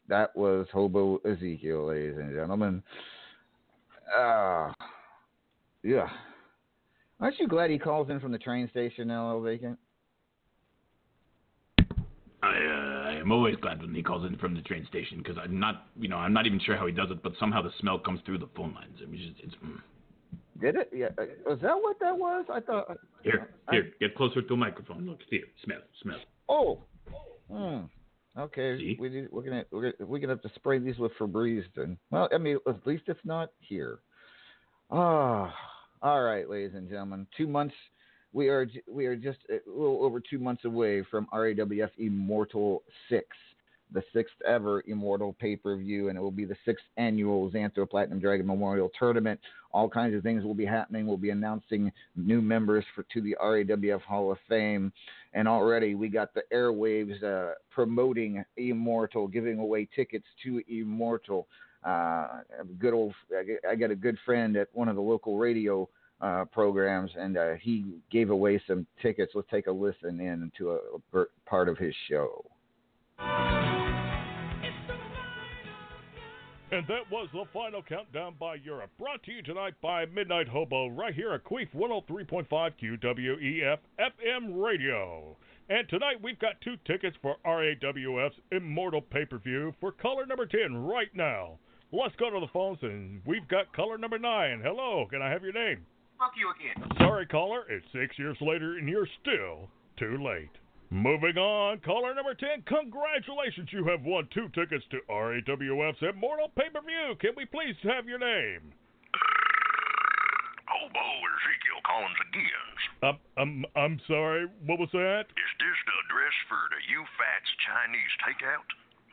That was Hobo Ezekiel, ladies and gentlemen. Uh, yeah. Aren't you glad he calls in from the train station now, Vacant? I, uh, I'm always glad when he calls in from the train station because I'm not, you know, I'm not even sure how he does it, but somehow the smell comes through the phone lines. I mean, it's, it's mm. Did it? Yeah. uh, Was that what that was? I thought. here, here, get closer to a microphone. Look, here, smell, smell. Oh. Hmm. Okay. We need, we're gonna we're gonna we're gonna have to spray these with Febreze then. Well, I mean, at least it's not here. Ah. all right, ladies and gentlemen. Two months. We are we are just a little over two months away from RAWF Immortal Six, the sixth ever Immortal pay per view, and it will be the sixth annual Xantho Platinum Dragon Memorial Tournament. All kinds of things will be happening. We'll be announcing new members for to the RAWF Hall of Fame, and already we got the airwaves uh, promoting Immortal, giving away tickets to Immortal. Uh, good old, I got a good friend at one of the local radio uh, programs, and uh, he gave away some tickets. Let's take a listen in to a, a part of his show. And that was the final countdown by Europe, brought to you tonight by Midnight Hobo, right here at Queef 103.5 QWEF FM Radio. And tonight we've got two tickets for RAWF's Immortal pay per view for color number 10 right now. Let's go to the phones, and we've got caller number 9. Hello, can I have your name? Fuck you again. Sorry, caller, it's six years later, and you're still too late. Moving on, caller number 10, congratulations, you have won two tickets to RAWF's Immortal pay-per-view. Can we please have your name? Hobo Ezekiel Collins agains. Um, I'm I'm sorry. What was that? Is this the address for the U Fats Chinese takeout?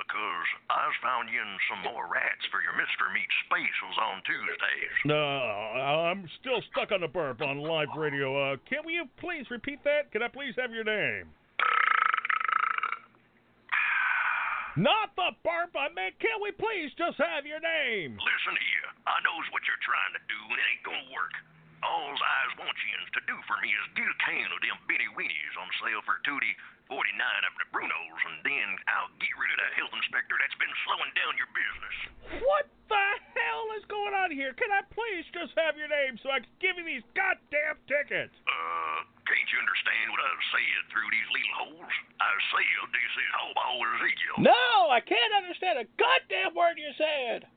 Because I was found you in some more rats for your Mr. Meat specials on Tuesdays. No, I'm still stuck on the burp on live radio. Uh, can we please repeat that? Can I please have your name? Not the burp. I meant, can we please just have your name? Listen here, I knows what you're trying to do, and it ain't gonna work. All's I want yous to do for me is get a can of them Benny Winnies on sale for Tootie 49 of the Brunos, and then I'll get rid of the health inspector that's been slowing down your business. What the hell is going on here? Can I please just have your name so I can give you these goddamn tickets? Uh, can't you understand what I said through these little holes? I said this is Hobo Ezekiel. No, I can't understand a goddamn word you said.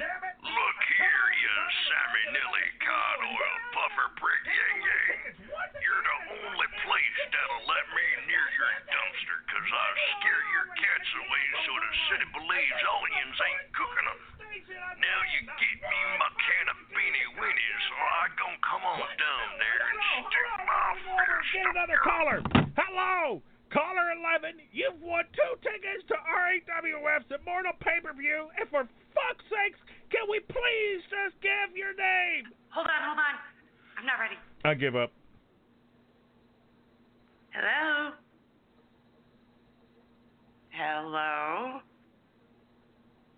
Look here, you Sammy Nilly cod oil puffer prick yang yang. You're the only place that'll let me near your dumpster 'cause I scare your cats away so the city believes onions ain't cooking 'em. Now you get me my can of beanie weenies or I gon' come on down there and stick my fist Get another caller. Hello, caller 11. You've won two tickets to RAWF's Immortal Pay Per View, and for fuck's sakes, can we please just give your name? Hold on, hold on. I'm not ready. I give up. Hello? Hello?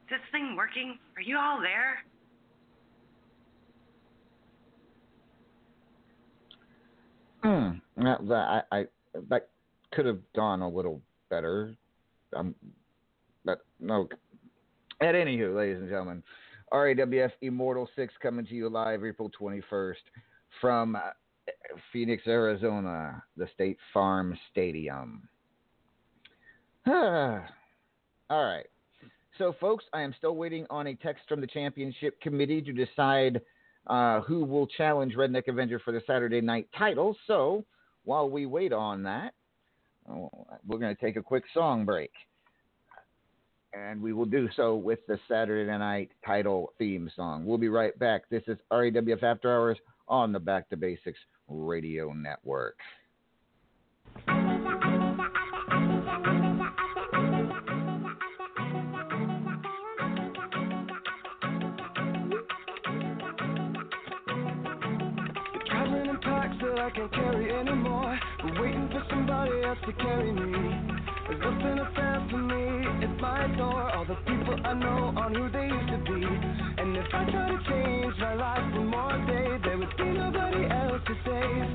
Is this thing working? Are you all there? Hmm. That, that I, I that could have gone a little better. Um, but no. At anywho, ladies and gentlemen, RAWF Immortal Six coming to you live April twenty first from uh, Phoenix, Arizona, the State Farm Stadium. All right. So, folks, I am still waiting on a text from the championship committee to decide uh, who will challenge Redneck Avenger for the Saturday night title. So, while we wait on that, we're going to take a quick song break. And we will do so with the Saturday night title theme song. We'll be right back. This is RAWF After Hours on the Back to Basics Radio Network. I can't carry anymore. Waiting for somebody else to carry me. There's nothing affairs for me. It's my door. All the people I know on who they used to be. And if I try to change my life one more day, there would be nobody else to save.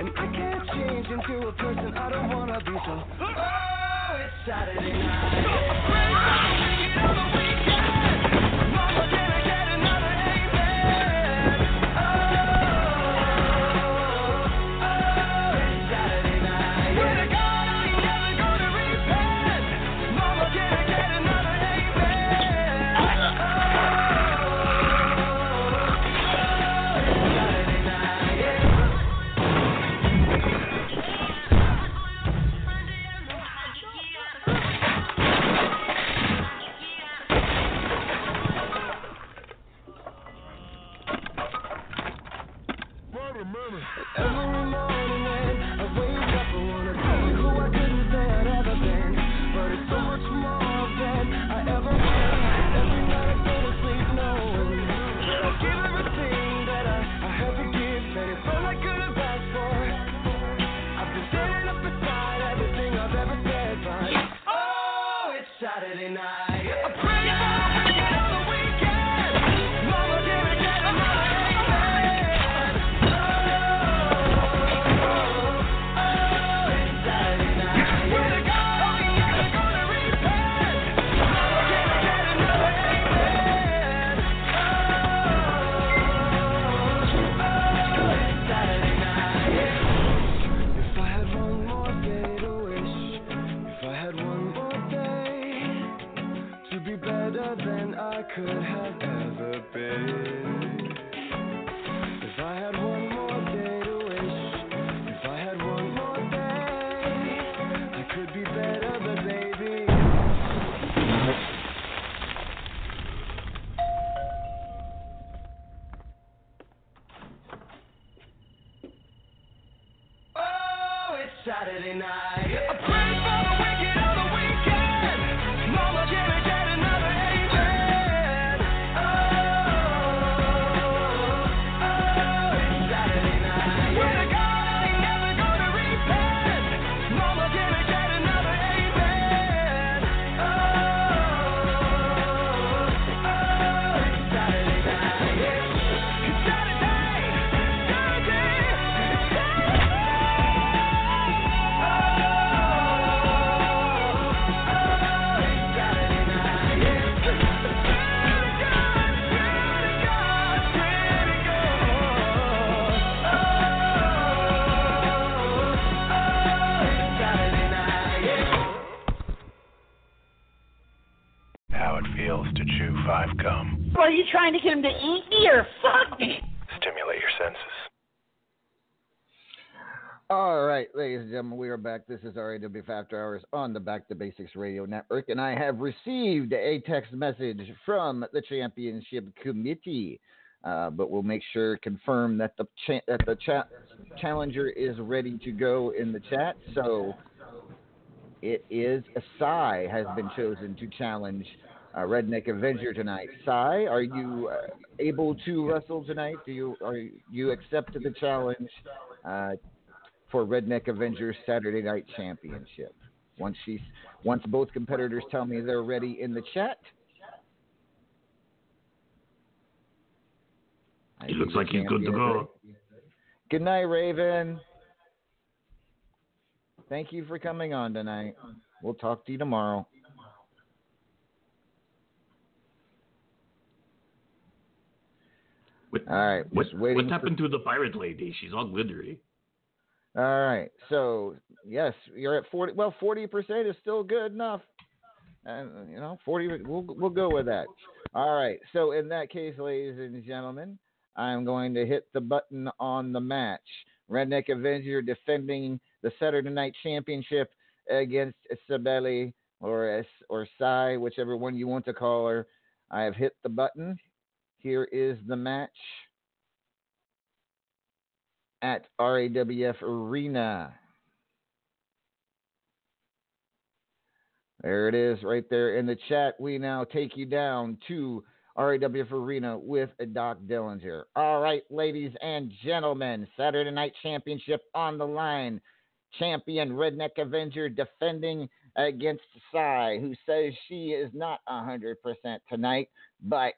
And I can't change into a person I don't wanna be. So, oh, it's Saturday could have trying to get him to eat me or fuck me? Stimulate your senses. All right, ladies and gentlemen, we are back. This is RAWF After Hours on the Back to Basics Radio Network, and I have received a text message from the championship committee. Uh, but we'll make sure confirm that the cha- that the cha- challenger is ready to go in the chat. So it is Sai has been chosen to challenge uh, Redneck Avenger tonight. Sai, are you uh, able to wrestle tonight? Do you are you accept the challenge uh, for Redneck Avenger Saturday Night Championship? Once she's once both competitors tell me they're ready in the chat. I He looks like he's good to go. Good night, Raven. Thank you for coming on tonight. We'll talk to you tomorrow. What, All right. what, just waiting what for- happened to the pirate lady? She's all glittery. All right. So yes, you're at forty. Well, forty percent is still good enough. And you know, forty. We'll we'll go with that. All right. So in that case, ladies and gentlemen, I'm going to hit the button on the match. Redneck Avenger defending the Saturday Night Championship against Sabelli or S or Sai, whichever one you want to call her. I have hit the button. Here is the match at RAWF Arena. There it is right there in the chat. We now take you down to RAWF Arena with Doc Dillinger. All right, ladies and gentlemen, Saturday Night Championship on the line. Champion Redneck Avenger defending against Sai, who says she is not 100% tonight, but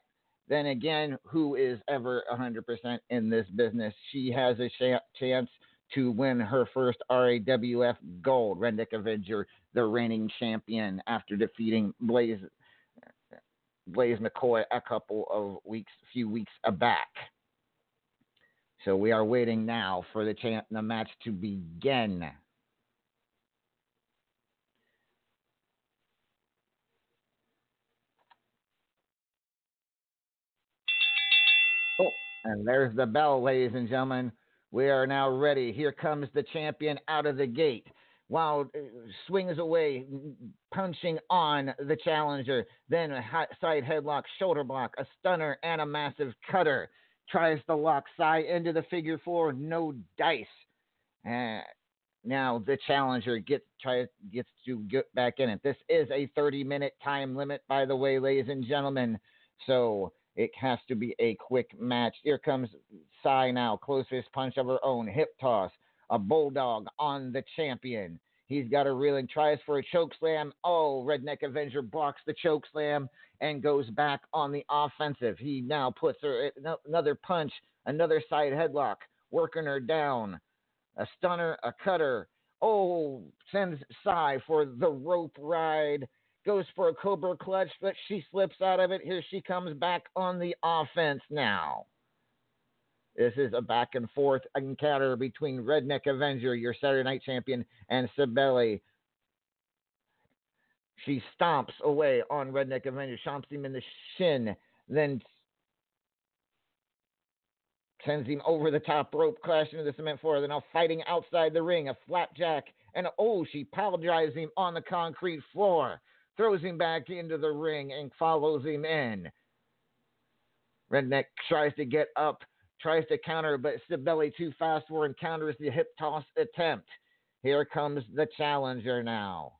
then again, who is ever 100% in this business? She has a sh- chance to win her first RAWF gold. Redneck Avenger, the reigning champion, after defeating Blaze Blaze McCoy a couple of weeks, few weeks back. So we are waiting now for the champ, the match to begin. Oh, and there's the bell, ladies and gentlemen. We are now ready. Here comes the champion out of the gate. Wow, uh, swings away, punching on the challenger. Then a side headlock, shoulder block, a stunner, and a massive cutter. Tries to lock Sai into the figure four, no dice. Uh, now the challenger gets tries gets to get back in it. This is a 30 minute time limit, by the way, ladies and gentlemen. So it has to be a quick match. Here comes Sai now, closest punch of her own, hip toss, a bulldog on the champion. He's got a reeling, tries for a choke slam. Oh, Redneck Avenger blocks the choke slam and goes back on the offensive. He now puts her another punch, another side headlock, working her down. A stunner, a cutter. Oh, sends Sai for the rope ride goes for a Cobra clutch, but she slips out of it. Here she comes back on the offense now. This is a back and forth encounter between Redneck Avenger, your Saturday Night Champion, and Sibeli. She stomps away on Redneck Avenger, stomps him in the shin, then sends him over the top rope, crashing into the cement floor. They're now fighting outside the ring, a flapjack, and oh, she pile drives him on the concrete floor throws him back into the ring and follows him in. Redneck tries to get up, tries to counter, but Sibeli too fast for and counters the hip toss attempt. Here comes the challenger now.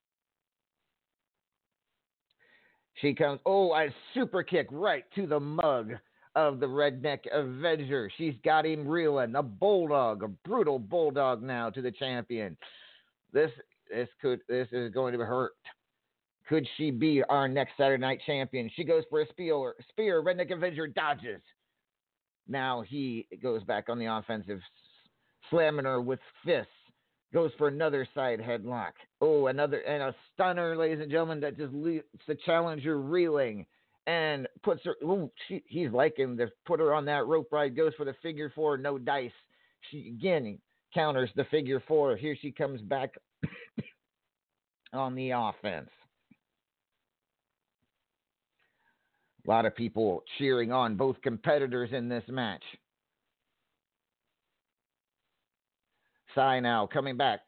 She comes, oh, a super kick right to the mug of the Redneck Avenger. She's got him reeling. A bulldog, a brutal bulldog now to the champion. This this could this is going to hurt. Could she be our next Saturday Night Champion? She goes for a spear. Spear. Redneck Avenger dodges. Now he goes back on the offensive, slamming her with fists. Goes for another side headlock. Oh, another and a stunner, ladies and gentlemen, that just leaves the challenger reeling and puts her. Ooh, she, he's liking to put her on that rope ride. Goes for the figure four, no dice. She again counters the figure four. Here she comes back on the offense. A lot of people cheering on both competitors in this match. Sai now coming back.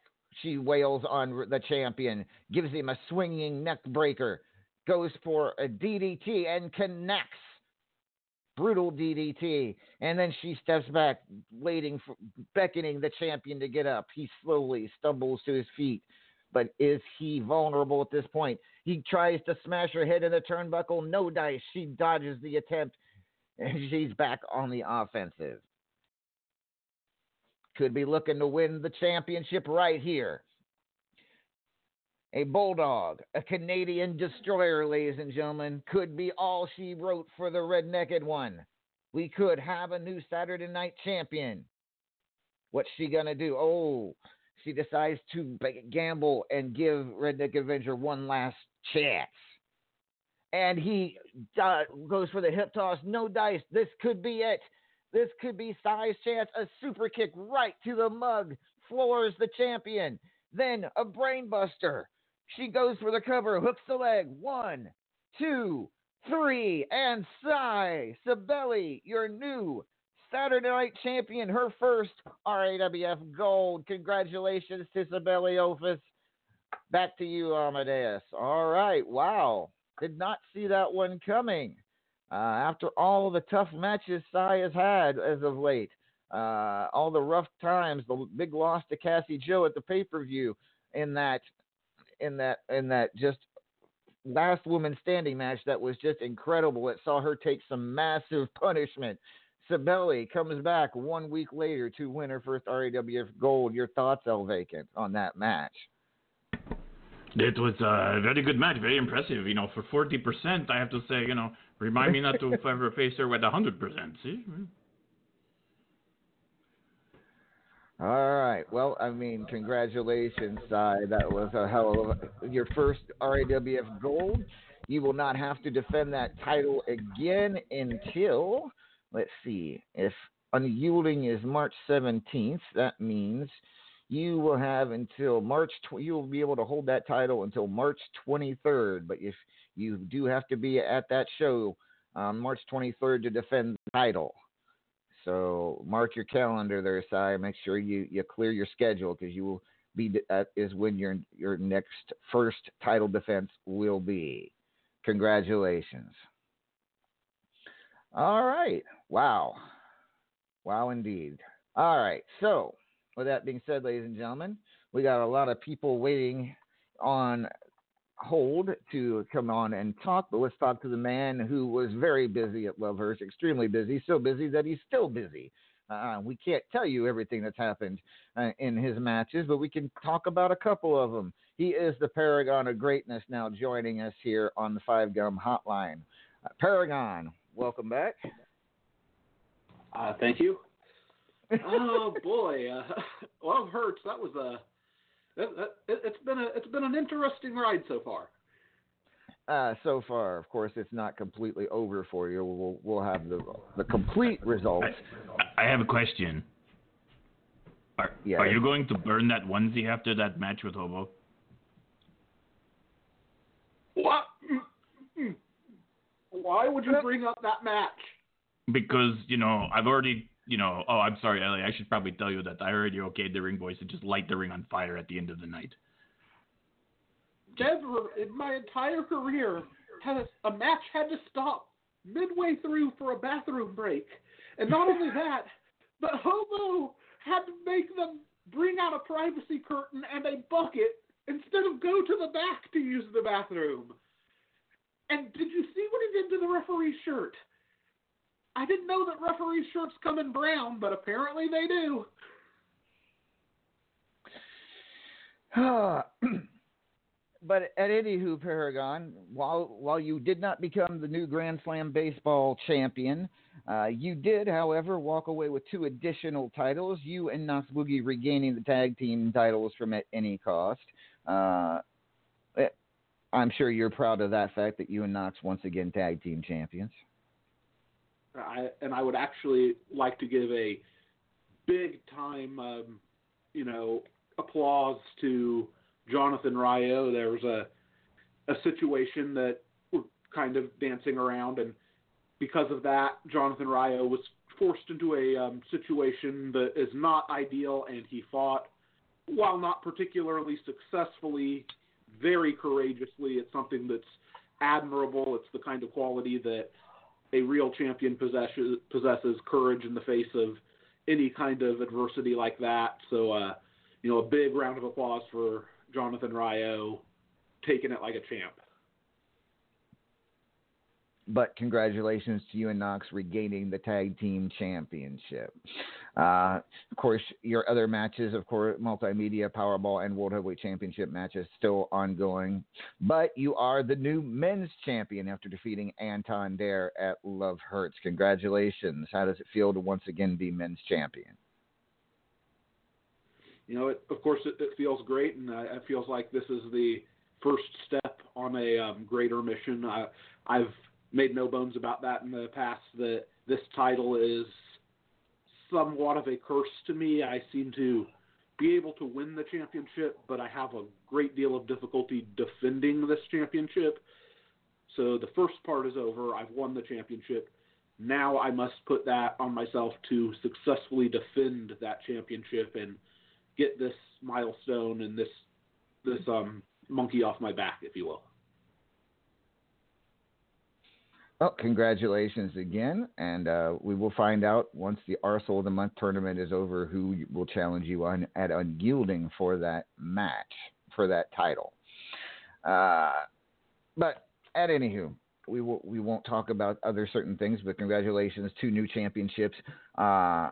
She wails on the champion, gives him a swinging neck breaker, goes for a DDT and connects. Brutal DDT. And then she steps back, waiting for, beckoning the champion to get up. He slowly stumbles to his feet. But is he vulnerable at this point? He tries to smash her head in the turnbuckle. No dice. She dodges the attempt, and she's back on the offensive. Could be looking to win the championship right here. A bulldog, a Canadian destroyer, ladies and gentlemen, could be all she wrote for the red rednecked one. We could have a new Saturday night champion. What's she gonna do? Oh, she decides to gamble and give Redneck Avenger one last chance. And he uh, goes for the hip toss, no dice. This could be it. This could be Sai's chance. A super kick right to the mug, floors the champion. Then a brainbuster. She goes for the cover, hooks the leg. One, two, three, and Sai Sabelli, your new Saturday Night Champion, her first RAWF Gold. Congratulations to Sabelli Ofis. Back to you, Amadeus. All right. Wow. Did not see that one coming. Uh, after all the tough matches Sai has had as of late, uh, all the rough times, the big loss to Cassie Joe at the pay per view, in that, in that, in that just last woman standing match that was just incredible. It saw her take some massive punishment. Sabelli comes back one week later to win her first RAWF Gold. Your thoughts, El Vacant, on that match? It was a very good match, very impressive. You know, for forty percent, I have to say, you know, remind me not to ever face her with hundred percent. See. All right. Well, I mean, congratulations, Sai. That was a hell of a, your first RAWF Gold. You will not have to defend that title again until, let's see, if unyielding is March 17th, that means you will have until March. Tw- you will be able to hold that title until March 23rd. But if you do have to be at that show on March 23rd to defend the title, so mark your calendar there, Sai. Make sure you, you clear your schedule because you will be that is when your your next first title defense will be. Congratulations. All right. Wow. Wow indeed. All right. So with that being said, ladies and gentlemen, we got a lot of people waiting on hold to come on and talk, but let's talk to the man who was very busy at Love Hurts, extremely busy, so busy that he's still busy. Uh, we can't tell you everything that's happened uh, in his matches, but we can talk about a couple of them. He is the paragon of greatness now joining us here on the Five Gum Hotline. Uh, paragon, welcome back. Uh, thank you. oh boy, uh, Love Hurts. That was a. That, that, it, it's been a it's been an interesting ride so far. Uh, so far, of course, it's not completely over for you. We'll we'll have the the complete results. I have a question. Are, Yeah. are you going to burn that onesie after that match with Hobo? What? Why would you bring up that match? Because you know I've already you know oh I'm sorry Ellie I should probably tell you that I already okayed the ring boys to just light the ring on fire at the end of the night. Never in my entire career has a match had to stop midway through for a bathroom break. And not only that, but Hobo had to make them bring out a privacy curtain and a bucket instead of go to the back to use the bathroom. And did you see what he did to the referee's shirt? I didn't know that referee shirts come in brown, but apparently they do. but at anywho, Paragon, while while you did not become the new Grand Slam baseball champion, uh, you did, however, walk away with two additional titles. You and Knox Boogie regaining the tag team titles from at any cost. Uh, eh, I'm sure you're proud of that fact that you and Knox once again tag team champions. I, and I would actually like to give a big time, um, you know, applause to Jonathan Ryo. There was a a situation that we're kind of dancing around, and because of that, Jonathan Ryo was forced into a um, situation that is not ideal, and he fought, while not particularly successfully, very courageously. It's something that's admirable. It's the kind of quality that a real champion possesses, possesses courage in the face of any kind of adversity like that. So, uh, you know, a big round of applause for Jonathan Ryo taking it like a champ. But congratulations to you and Knox regaining the tag team championship. Uh, of course, your other matches, of course, multimedia, Powerball, and World Heavyweight Championship matches still ongoing. But you are the new men's champion after defeating Anton Dare at Love Hurts. Congratulations. How does it feel to once again be men's champion? You know, it, of course, it, it feels great, and uh, it feels like this is the first step on a um, greater mission. I, I've made no bones about that in the past that this title is somewhat of a curse to me. I seem to be able to win the championship, but I have a great deal of difficulty defending this championship. So the first part is over. I've won the championship. Now I must put that on myself to successfully defend that championship and get this milestone and this this um monkey off my back, if you will. Well, congratulations again, and uh, we will find out once the Arsenal of the Month tournament is over who will challenge you on at Unyielding for that match for that title. Uh, but at anywho, we we won't talk about other certain things. But congratulations, two new championships. Uh,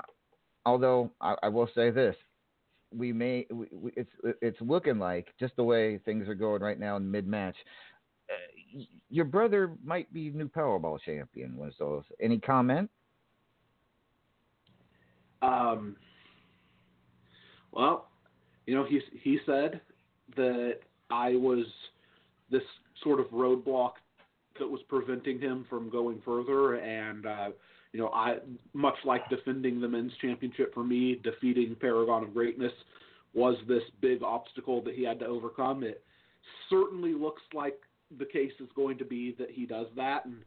although I, I, will say this, we may we, we, it's it's looking like just the way things are going right now in mid match your brother might be new Powerball champion. Was those any comment? Um. Well, you know, he he said that I was this sort of roadblock that was preventing him from going further, and uh, you know, I much like defending the men's championship for me, defeating Paragon of Greatness was this big obstacle that he had to overcome. It certainly looks like the case is going to be that he does that, and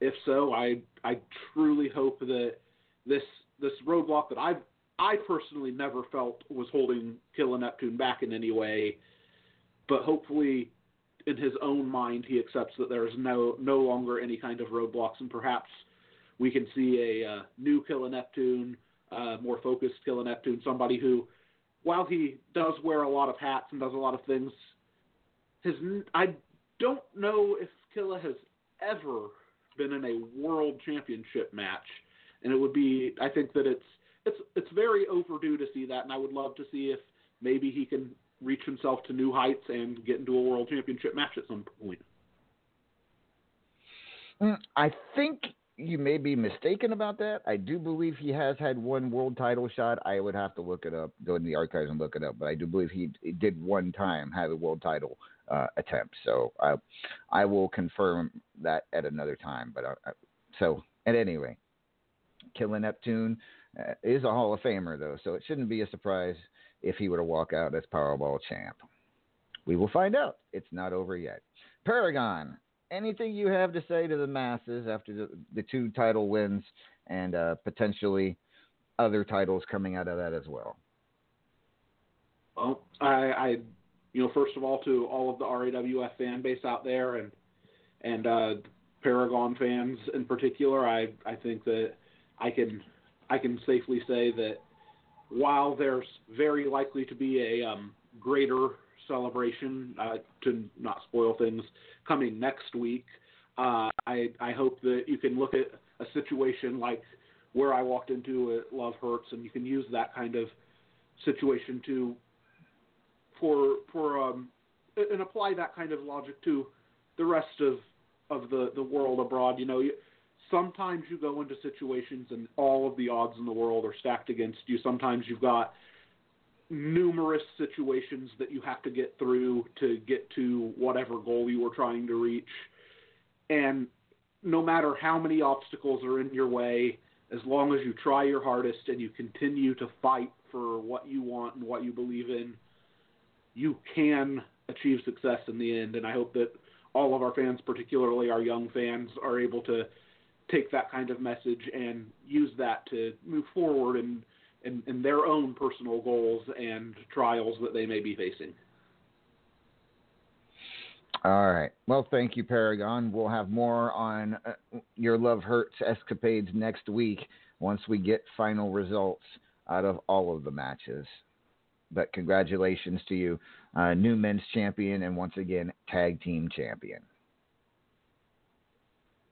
if so, I I truly hope that this this roadblock that I I personally never felt was holding Killa Neptune back in any way, but hopefully in his own mind he accepts that there is no no longer any kind of roadblocks, and perhaps we can see a uh, new Killa Neptune, uh, more focused Killa Neptune, somebody who, while he does wear a lot of hats and does a lot of things, his I don't know if Killa has ever been in a world championship match, and it would be. I think that it's it's it's very overdue to see that, and I would love to see if maybe he can reach himself to new heights and get into a world championship match at some point. Mm, I think you may be mistaken about that. I do believe he has had one world title shot. I would have to look it up, go in the archives and look it up. But I do believe he, he did one time have a world title uh, attempt. So I, I will confirm that at another time. But uh, so at any rate, Killa Neptune uh, is a Hall of Famer though, so it shouldn't be a surprise if he were to walk out as Powerball champ. We will find out. It's not over yet. Paragon, anything you have to say to the masses after the, the two title wins and uh, potentially other titles coming out of that as well? Well, I, I you know, first of all, to all of the RAWF fan base out there and and uh, Paragon fans in particular, I I think that I can I can safely say that while there's very likely to be a um, greater celebration, uh, to not spoil things, coming next week, uh, I I hope that you can look at a situation like where I walked into at Love Hurts, and you can use that kind of situation to for for um, and apply that kind of logic to the rest of of the the world abroad. You know, you, sometimes you go into situations and all of the odds in the world are stacked against you. Sometimes you've got numerous situations that you have to get through to get to whatever goal you were trying to reach. And no matter how many obstacles are in your way, as long as you try your hardest and you continue to fight for what you want and what you believe in, you can achieve success in the end. And I hope that all of our fans, particularly our young fans, are able to take that kind of message and use that to move forward in, in, in their own personal goals and trials that they may be facing. All right. Well, thank you, Paragon. We'll have more on uh, your Love Hurts escapades next week once we get final results out of all of the matches. But congratulations to you, uh, new men's champion, and once again, tag team champion.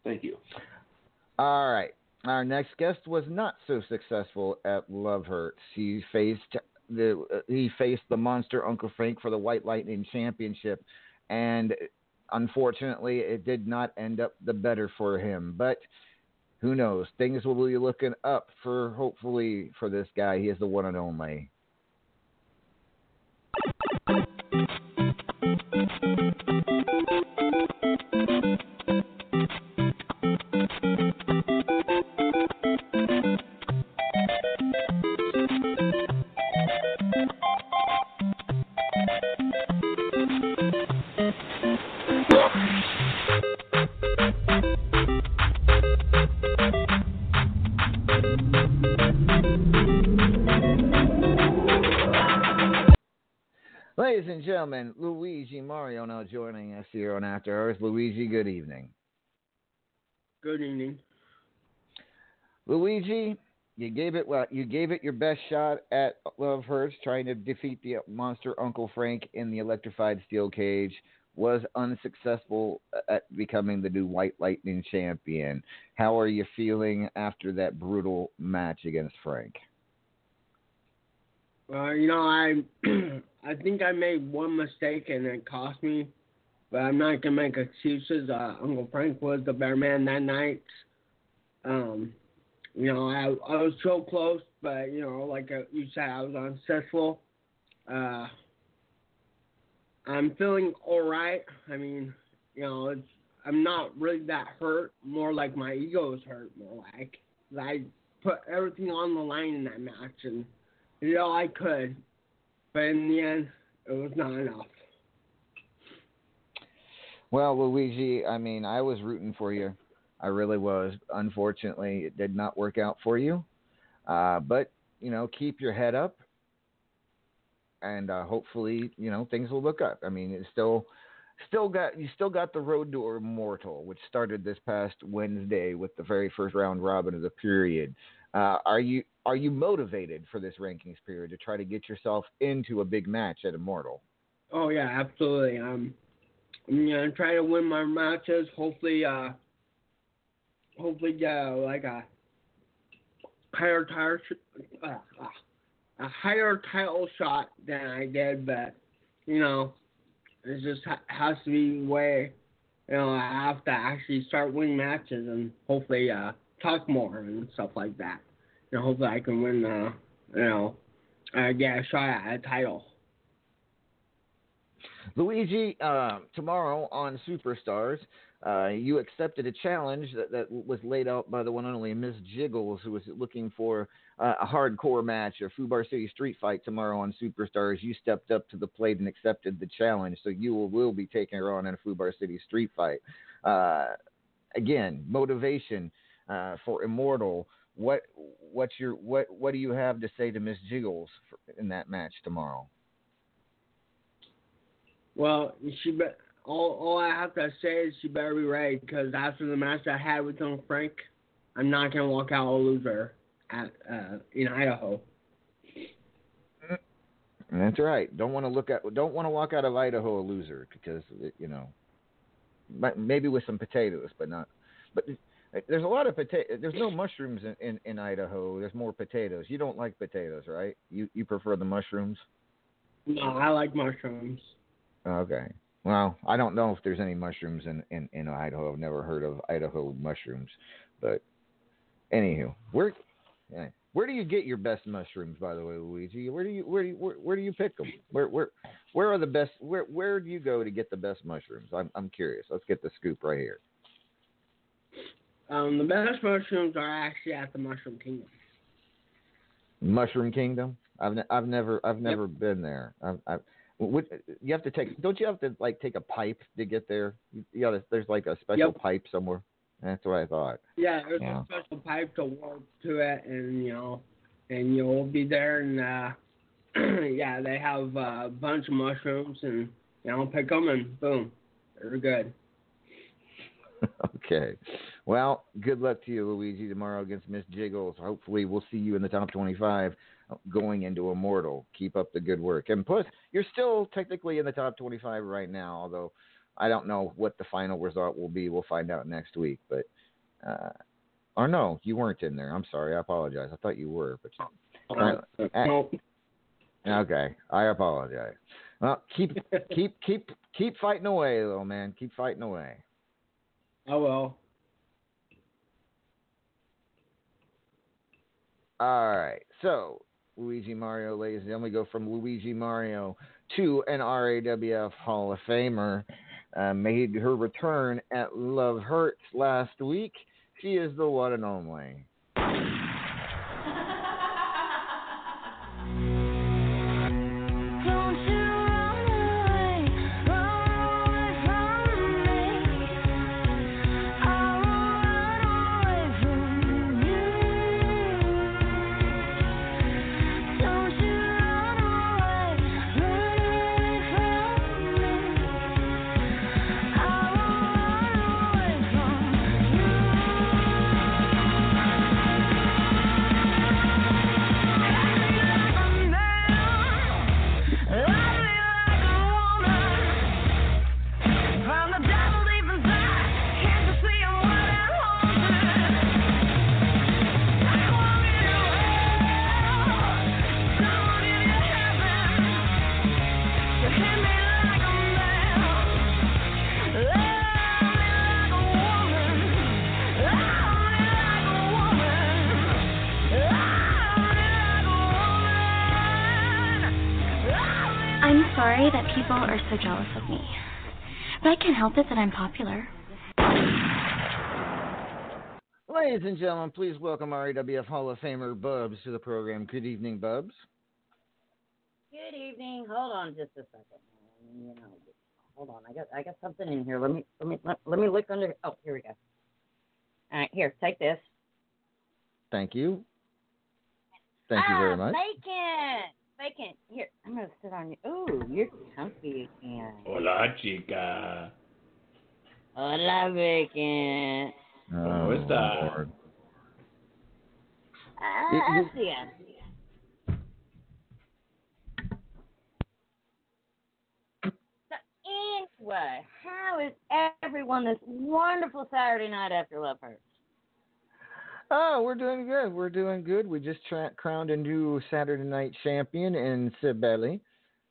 Thank you. All right. Our next guest was not so successful at Love Hurts. He faced the uh, he faced the monster Uncle Frank for the White Lightning Championship, and unfortunately, it did not end up the better for him. But who knows? Things will be looking up for hopefully for this guy. He is the one and only. After Hours. Luigi, good evening. Good evening. Luigi, you gave it well, you gave it your best shot at Love Hurts, trying to defeat the monster Uncle Frank in the electrified steel cage. Was unsuccessful at becoming the new White Lightning champion. How are you feeling after that brutal match against Frank? Well, you know, I I think I made one mistake and it cost me, but I'm not gonna make excuses. Uh, Uncle Frank was the better man that night. Um, you know, I I was so close, but you know, like uh, you said, I was unsuccessful. Uh, I'm feeling all right. I mean, you know, it's I'm not really that hurt. More like my ego is hurt. More like I put everything on the line in that match and did all I could, but in the end, it was not enough. Well, Luigi, I mean, I was rooting for you. I really was. Unfortunately, it did not work out for you. Uh, but, you know, keep your head up and uh, hopefully, you know, things will look up. I mean, it's still still got you still got the road to immortal, which started this past Wednesday with the very first round robin of the period. Uh, are you are you motivated for this rankings period to try to get yourself into a big match at Immortal? Oh yeah, absolutely. Um, I'm gonna try to win my matches. Hopefully, uh, hopefully get uh, like a higher tire, uh, uh, a higher title shot than I did. But you know, it just ha- has to be way. You know, I have to actually start winning matches and hopefully uh, talk more and stuff like that. You know, hopefully I can win. Uh, you know, uh, get a shot at a title. Luigi, uh, tomorrow on Superstars, uh, you accepted a challenge that, that was laid out by the one and only Miss Jiggles, who was looking for uh, a hardcore match, a Fubar City Street Fight tomorrow on Superstars. You stepped up to the plate and accepted the challenge, so you will, will be taking her on in a Fubar City Street Fight. Uh, again, motivation uh, for Immortal. What what's your what what do you have to say to Miss Jiggles for, in that match tomorrow? Well, she be, all all I have to say is she better be ready because after the match I had with Uncle Frank, I'm not gonna walk out a loser at uh, in Idaho. That's right. Don't want to look at. Don't want to walk out of Idaho a loser because you know, maybe with some potatoes, but not. But there's a lot of potato. There's no mushrooms in, in in Idaho. There's more potatoes. You don't like potatoes, right? You you prefer the mushrooms. No, I like mushrooms. Okay. Well, I don't know if there's any mushrooms in, in, in Idaho. I've never heard of Idaho mushrooms. But anywho, where where do you get your best mushrooms? By the way, Luigi, where do you where do you, where, where do you pick them? Where where where are the best? Where where do you go to get the best mushrooms? I'm I'm curious. Let's get the scoop right here. Um, the best mushrooms are actually at the Mushroom Kingdom. Mushroom Kingdom. I've ne- I've never I've never yep. been there. I've, I've you have to take? Don't you have to like take a pipe to get there? You, gotta, there's like a special yep. pipe somewhere. That's what I thought. Yeah, there's Yeah. a special pipe to warp to it, and you know, and you'll be there, and uh, yeah, they have a bunch of mushrooms, and you know, pick them, and boom, they're good. okay. Well, good luck to you, Luigi, tomorrow against Miss Jiggles. Hopefully, we'll see you in the top 25 going into Immortal. Keep up the good work. And plus, you're still technically in the top 25 right now, although I don't know what the final result will be. We'll find out next week. But, uh, or no, you weren't in there. I'm sorry. I apologize. I thought you were. But Uh, nope. Okay, I apologize. Well, keep keep keep keep fighting away, little man. Keep fighting away. Oh well. All right. So Luigi Mario, ladies and gentlemen, we go from Luigi Mario to an RAWF Hall of Famer. Uh, made her return at Love Hurts last week. She is the one and only. People are so jealous of me. But I can't help it that I'm popular. Ladies and gentlemen, please welcome RAWF Hall of Famer Bubs to the program. Good evening, Bubs. Good evening. Hold on just a second. You know, hold on. I got I got something in here. Let me let me let, let me look under. Oh, here we go. All right, here, take this. Thank you. Thank you ah, very much. Bacon, bacon. Here, I'm gonna sit on you. Ooh, you're comfy again. Hola, chica. Hola, bacon. Oh, está? Lord. Ah, You- you- así, así. So anyway, how is everyone this wonderful Saturday night after Love Hurts? Oh, we're doing good. We're doing good. We just tra- crowned a new Saturday night champion in Sibeli,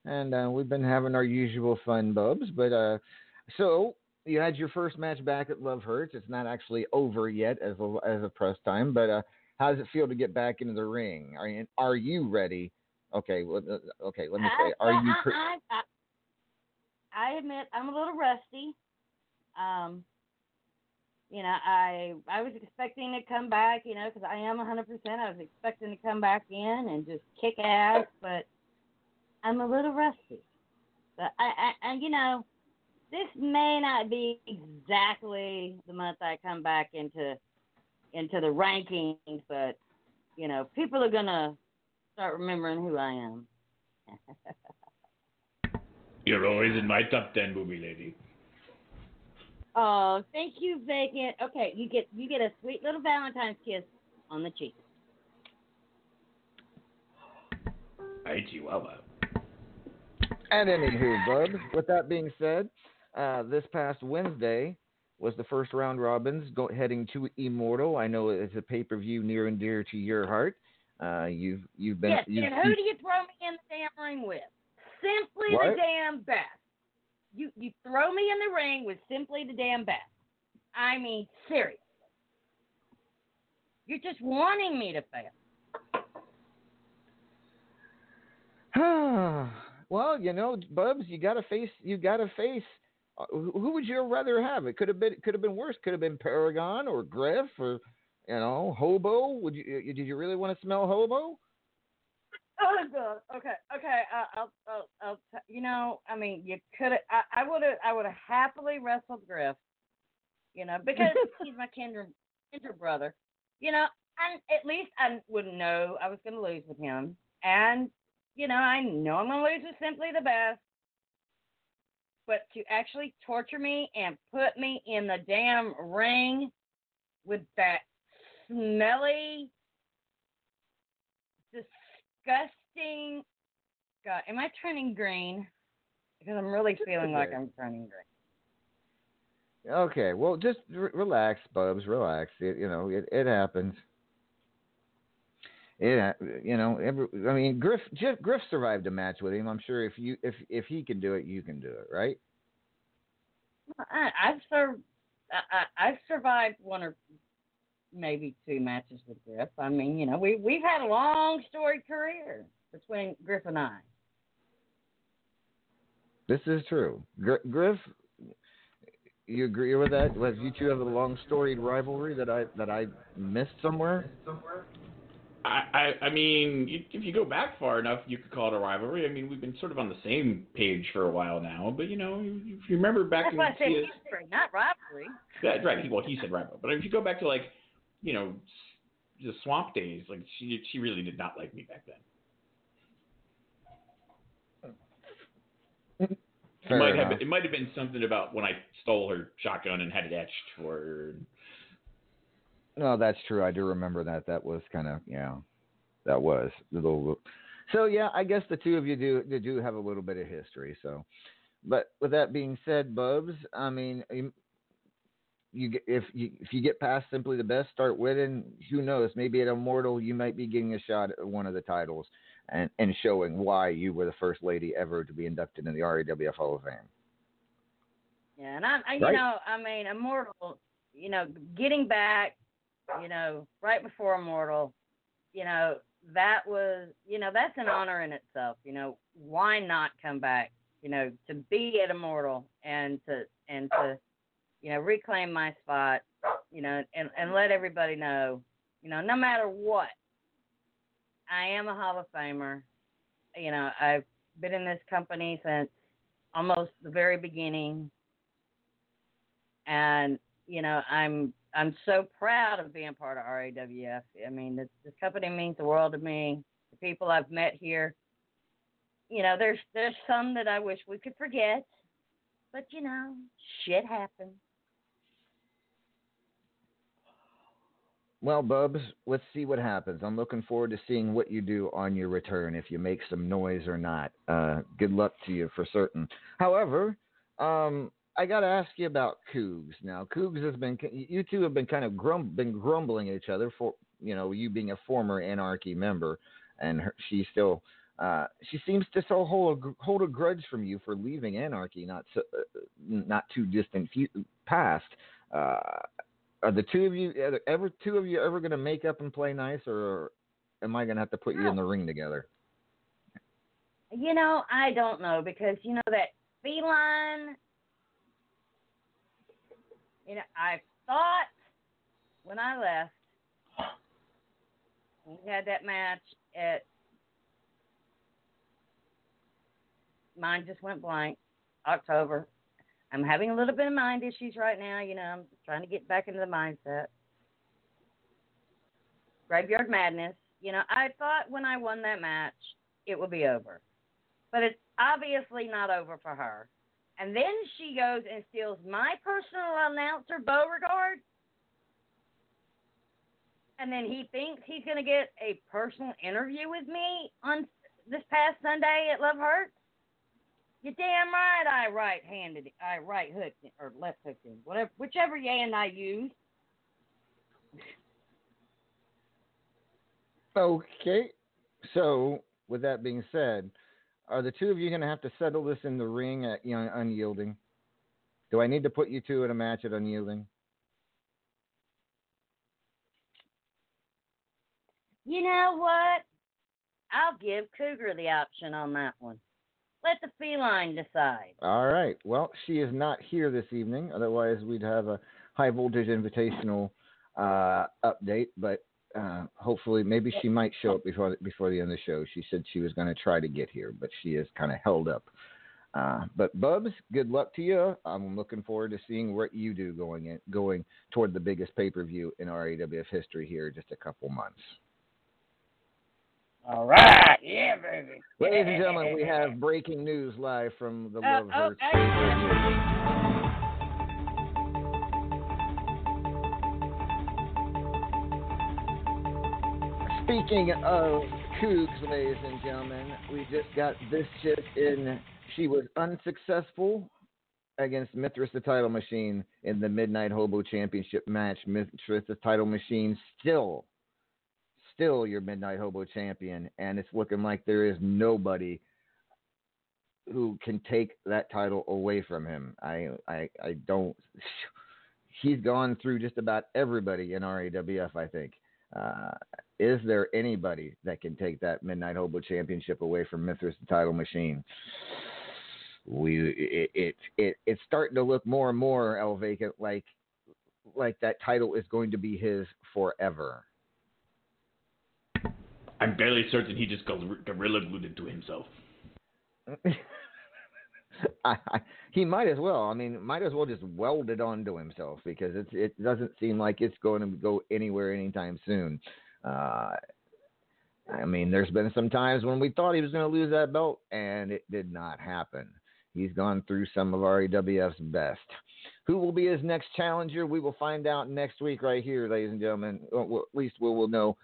and uh, we've been having our usual fun, Bubs. But uh, so you had your first match back at Love Hurts. It's not actually over yet as a, as a press time, but uh, how does it feel to get back into the ring? Are you, are you ready? Okay, well, uh, okay. Let me say, I, are you? I, Pre- I, I, I admit I'm a little rusty. Um, you know, I I was expecting to come back, you know, because I am 100%. I was expecting to come back in and just kick ass, but I'm a little rusty. But I, I, and you know, this may not be exactly the month I come back into into the rankings, but you know, people are gonna start remembering who I am. You're always in my top ten, booby lady. Oh, thank you, Vacant. Okay, you get you get a sweet little Valentine's kiss on the cheek. Hi, Chihuahua. And anywho, bud. with that being said, uh, this past Wednesday was the first round robins go, heading to Immortal. I know it's a pay per view near and dear to your heart. Uh, you've you've been yes, you've, and who do you throw me in the damn ring with? Simply the damn best. You you throw me in the ring with simply the damn best. I mean, seriously. You're just wanting me to fail. well, you know, Bubs, you got to face you got to face. Uh, who would you rather have? It could have been could have been worse. Could have been Paragon or Griff or you know Hobo. Would you did you really want to smell Hobo? Oh God. Okay. Okay. Uh, I'll. I'll. I'll t- you know. I mean, you could have. I, I would have. I would have happily wrestled Griff. You know, because he's my kinder kinder brother. You know, and at least I wouldn't know I was going to lose with him, and you know, I know I'm going to lose with simply the best. But to actually torture me and put me in the damn ring with that smelly, disgusting. God, am I turning green? Because I'm really feeling like. I'm turning green. Okay, well, just re- relax, Bubs. Relax. It, you know, it, it happens. It, you know, every, I mean, Griff, Jeff, Griff survived a match with him. I'm sure if you, if if he can do it, you can do it, right? I, I've sur- I, I, I've survived one or maybe two matches with Griff. I mean, you know, we we've had a long storied career between Griff and I. This is true. Gr- Griff, you agree with that? Was you two have a long storied rivalry that I that I missed somewhere? I, I, I mean, you- if you go back far enough, you could call it a rivalry. I mean, we've been sort of on the same page for a while now. But you know, if you remember back That's in why I said CS history, not rivalry. That, right. He, well, he said rival, but if you go back to like, you know, the swamp days, like she she really did not like me back then. It might enough. have it might have been something about when I stole her shotgun and had it etched for her. No, that's true. I do remember that. That was kind of yeah, that was a little. So yeah, I guess the two of you do do have a little bit of history. So, but with that being said, Bubs, I mean, you, get, if you if you get past simply the best, start winning. Who knows? Maybe at Immortal, you might be getting a shot at one of the titles and and showing why you were the first lady ever to be inducted in the RAWF Hall of Fame. Yeah, and I, I you Right. know, I mean, Immortal, you know, getting back, you know, right before Immortal, you know, that was, you know, that's an honor in itself. You know, why not come back? You know, to be at Immortal and to and to, you know, reclaim my spot. You know, and and let everybody know, you know, no matter what, I am a Hall of Famer. You know, I've been in this company since almost the very beginning and you know i'm i'm so proud of being part of rawf i mean this, this company means the world to me the people i've met here you know there's there's some that i wish we could forget but you know shit happens Well, Bubs, let's see what happens. I'm looking forward to seeing what you do on your return, if you make some noise or not. Uh, good luck to you for certain. However, um, I got to ask you about Cougs. Now, Cougs has been, you two have been kind of grum, been grumbling at each other for, you know, you being a former Anarchy member, and her, she still, uh, she seems to still hold a, hold a grudge from you for leaving Anarchy not so, uh, not too distant past. Uh, are the two of you ever two of you ever going to make up and play nice, or am I going to have to put you in the ring together? you know i don't know because you know that feline you know i thought when i left we had that match at mine just went blank october i'm having a little bit of mind issues right now you know i'm trying to get back into the mindset graveyard madness you know i thought when i won that match it would be over but it's obviously not over for her. And then she goes and steals my personal announcer, Beauregard. And then he thinks he's going to get a personal interview with me on this past Sunday at Love Hurts. You're damn right. I right handed, I right hooked or left hooked him, whatever, whichever hand I use. Okay. So, with that being said, are the two of you going to have to settle this in the ring at you know, Unyielding? Do I need to put you two in a match at Unyielding? You know what? I'll give Cougar the option on that one. Let the feline decide. All right. Well, she is not here this evening. Otherwise, we'd have a high voltage invitational uh, update. But uh, hopefully, maybe she might show up before before the end of the show. She said she was going to try to get here, but she is kind of held up. Uh, but Bubs, good luck to you. I'm looking forward to seeing what you do going in, going toward the biggest pay per view in RAWF history here in just a couple months. All right, yeah, baby. Ladies and gentlemen, we have breaking news live from the Uh, Love oh, Hurts. Speaking of Cougs, ladies and gentlemen, we just got this shit in. She was unsuccessful against Mithras the title machine in the Midnight Hobo Championship match. Mithras the title machine still, still your Midnight Hobo champion, and it's looking like there is nobody who can take that title away from him. I, I, I don't. He's gone through just about everybody in RAWF, I think. Uh, is there anybody that can take that Midnight Hobo Championship away from Mithras the title machine? We it, it it it's starting to look more and more El Vacant like like that title is going to be his forever. I'm barely certain he just gorilla glued into himself. I, I, he might as well. I mean, might as well just weld it onto himself because it's it doesn't seem like it's going to go anywhere anytime soon. Uh, I mean, there's been some times when we thought he was going to lose that belt, and it did not happen. He's gone through some of RAWF's best. Who will be his next challenger? We will find out next week, right here, ladies and gentlemen. Well, at least we will know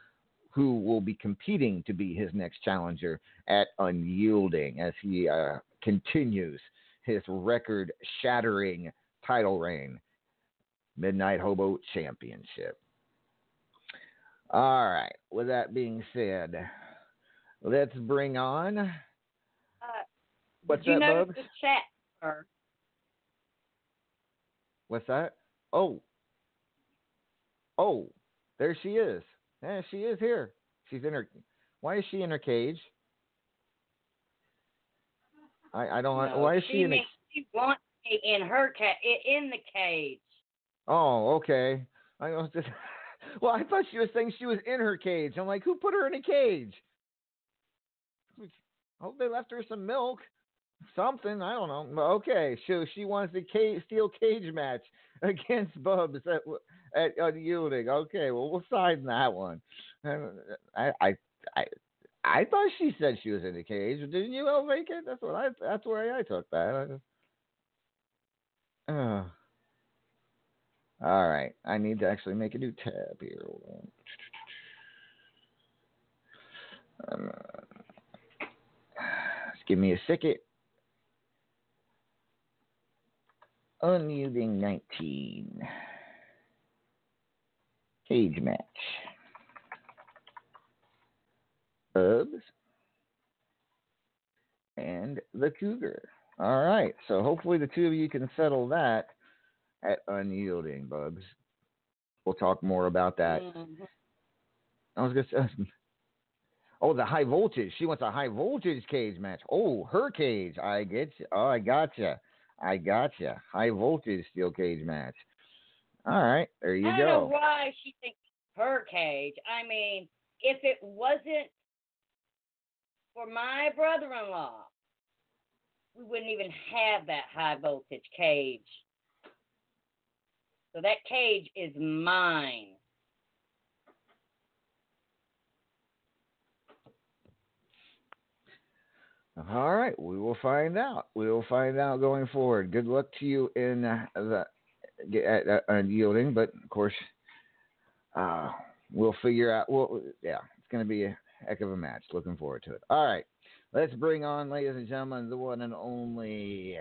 who will be competing to be his next challenger at Unyielding as he uh, continues his record shattering title reign, Midnight Hobo Championship. All right, with that being said, let's bring on. Uh, What's that, Bubs? the chat, sir? What's that? Oh. Oh, there she is. Yeah, she is here. She's in her. Why is she in her cage? I, I don't. No, why is she, in? A, she wants me in her ca- in the cage. oh, okay. I was just. Well, I thought she was saying she was in her cage. I'm like, who put her in a cage? I hope they left her some milk, something. I don't know. Okay, so she wants a cage, steel cage match against Bubs at at Unyielding. Okay, well we'll sign that one. And I I I I thought she said she was in the cage. Didn't you, El Vacant? That's what I. That's where I took that. I just, uh, all right, I need to actually make a new tab here. Um, just give me a second. Unmuting 19. Cage match. Bubs. And the Cougar. All right, so hopefully the two of you can settle that at Unyielding, Bubs. We'll talk more about that. Mhm. I was gonna say, oh, the high voltage. She wants a high voltage cage match. Oh, her cage. I get you. Oh, I got you. I got you. High voltage steel cage match. All right, there you I don't know why she thinks her cage. I mean, if it wasn't for my brother-in-law, we wouldn't even have that high voltage cage. So that cage is mine. All right, we will find out. We will find out going forward. Good luck to you in the at, Unyielding, but of course, uh, we'll figure out. Well, yeah, it's going to be a heck of a match. Looking forward to it. All right, let's bring on, ladies and gentlemen, the one and only.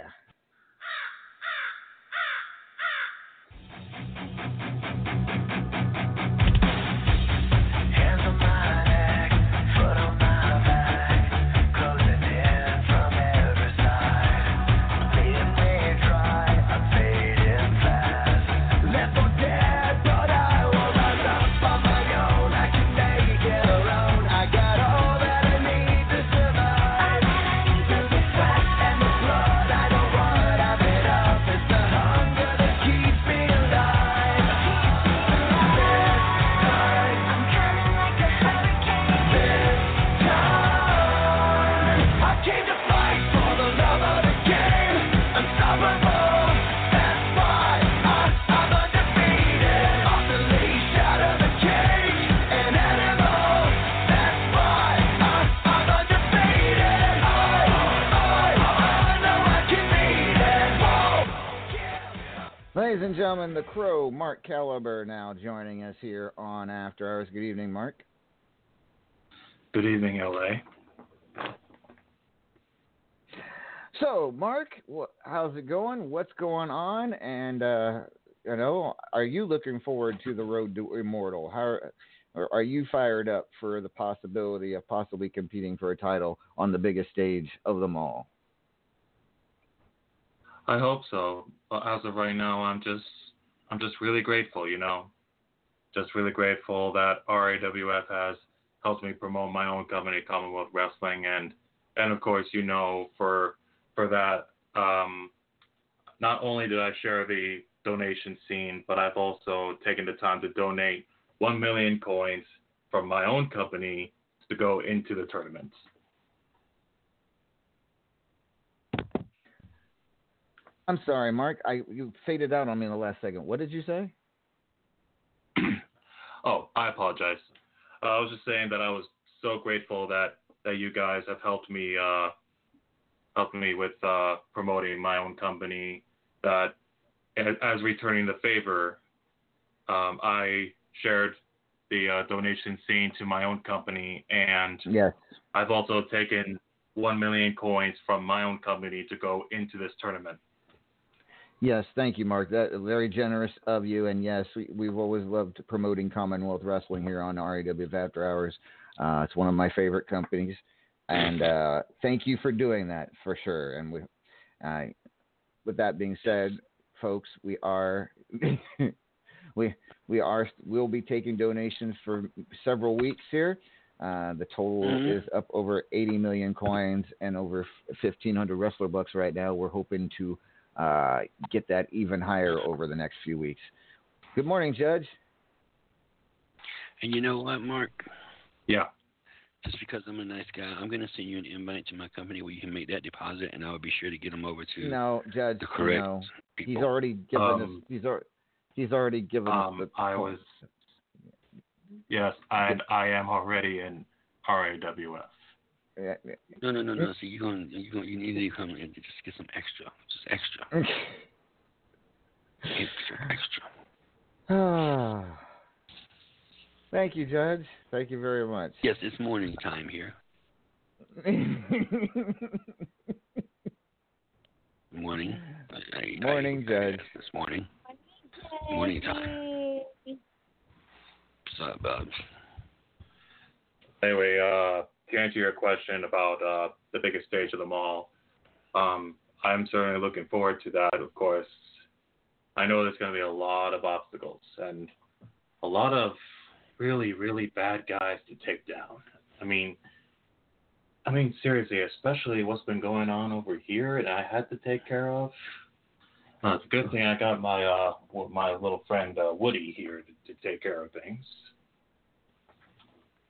Gentlemen, the Crow, Mark Caliber, now joining us here on After Hours. Good evening, Mark. Good evening, LA. So, Mark, wh- how's it going? What's going on? And uh, you know, are you looking forward to the road to immortal? How or are you fired up for the possibility of possibly competing for a title on the biggest stage of them all? I hope so. But as of right now, I'm just I'm just really grateful, you know. Just really grateful that RAWF has helped me promote my own company, Commonwealth Wrestling, and and of course, you know, for for that, um, not only did I share the donation scene, but I've also taken the time to donate one million coins from my own company to go into the tournaments. I'm sorry, Mark. I you faded out on me in the last second. What did you say? Oh, I apologize. Uh, I was just saying that I was so grateful that that you guys have helped me uh, helped me with uh, promoting my own company. That as, returning the favor, um, I shared the uh, donation scene to my own company, and Yes. I've also taken one million coins from my own company to go into this tournament. Yes, thank you, Mark. That very generous of you. And yes, we, we've always loved promoting Commonwealth Wrestling here on RAWF After Hours. Uh, it's one of my favorite companies, and uh, thank you for doing that for sure. And we, uh, with that being said, folks, we are we we are we'll be taking donations for several weeks here. Uh, the total Mhm. is up over 80 million coins and over 1,500 wrestler bucks right now. We're hoping to uh, get that even higher over the next few weeks. Good morning, Judge. And you know what, Mark? Yeah. Just because I'm a nice guy, I'm going to send you an invite to my company where you can make that deposit, and I will be sure to get them over to No, Judge. the correct no. He's already given us. Um, He's already. He's already given us Um, the. I was yes, and I am already in RAWF. Yeah, yeah. No, no, no, no. So you going you going you need to come and just get some extra, just extra, extra, extra. Ah. Thank you, Judge. Thank you very much. Yes, it's morning time here. Morning. I, I, Morning, I, Judge. This morning. Morning time. What's up, Bubs? Anyway, uh, to answer your question about uh, the biggest stage of them all, um, I'm certainly looking forward to that. Of course, I know there's going to be a lot of obstacles and a lot of really, really bad guys to take down. I mean, I mean seriously, especially what's been going on over here, and I had to take care of. Uh, it's a good thing I got my uh, my little friend uh, Woody here to, to take care of things.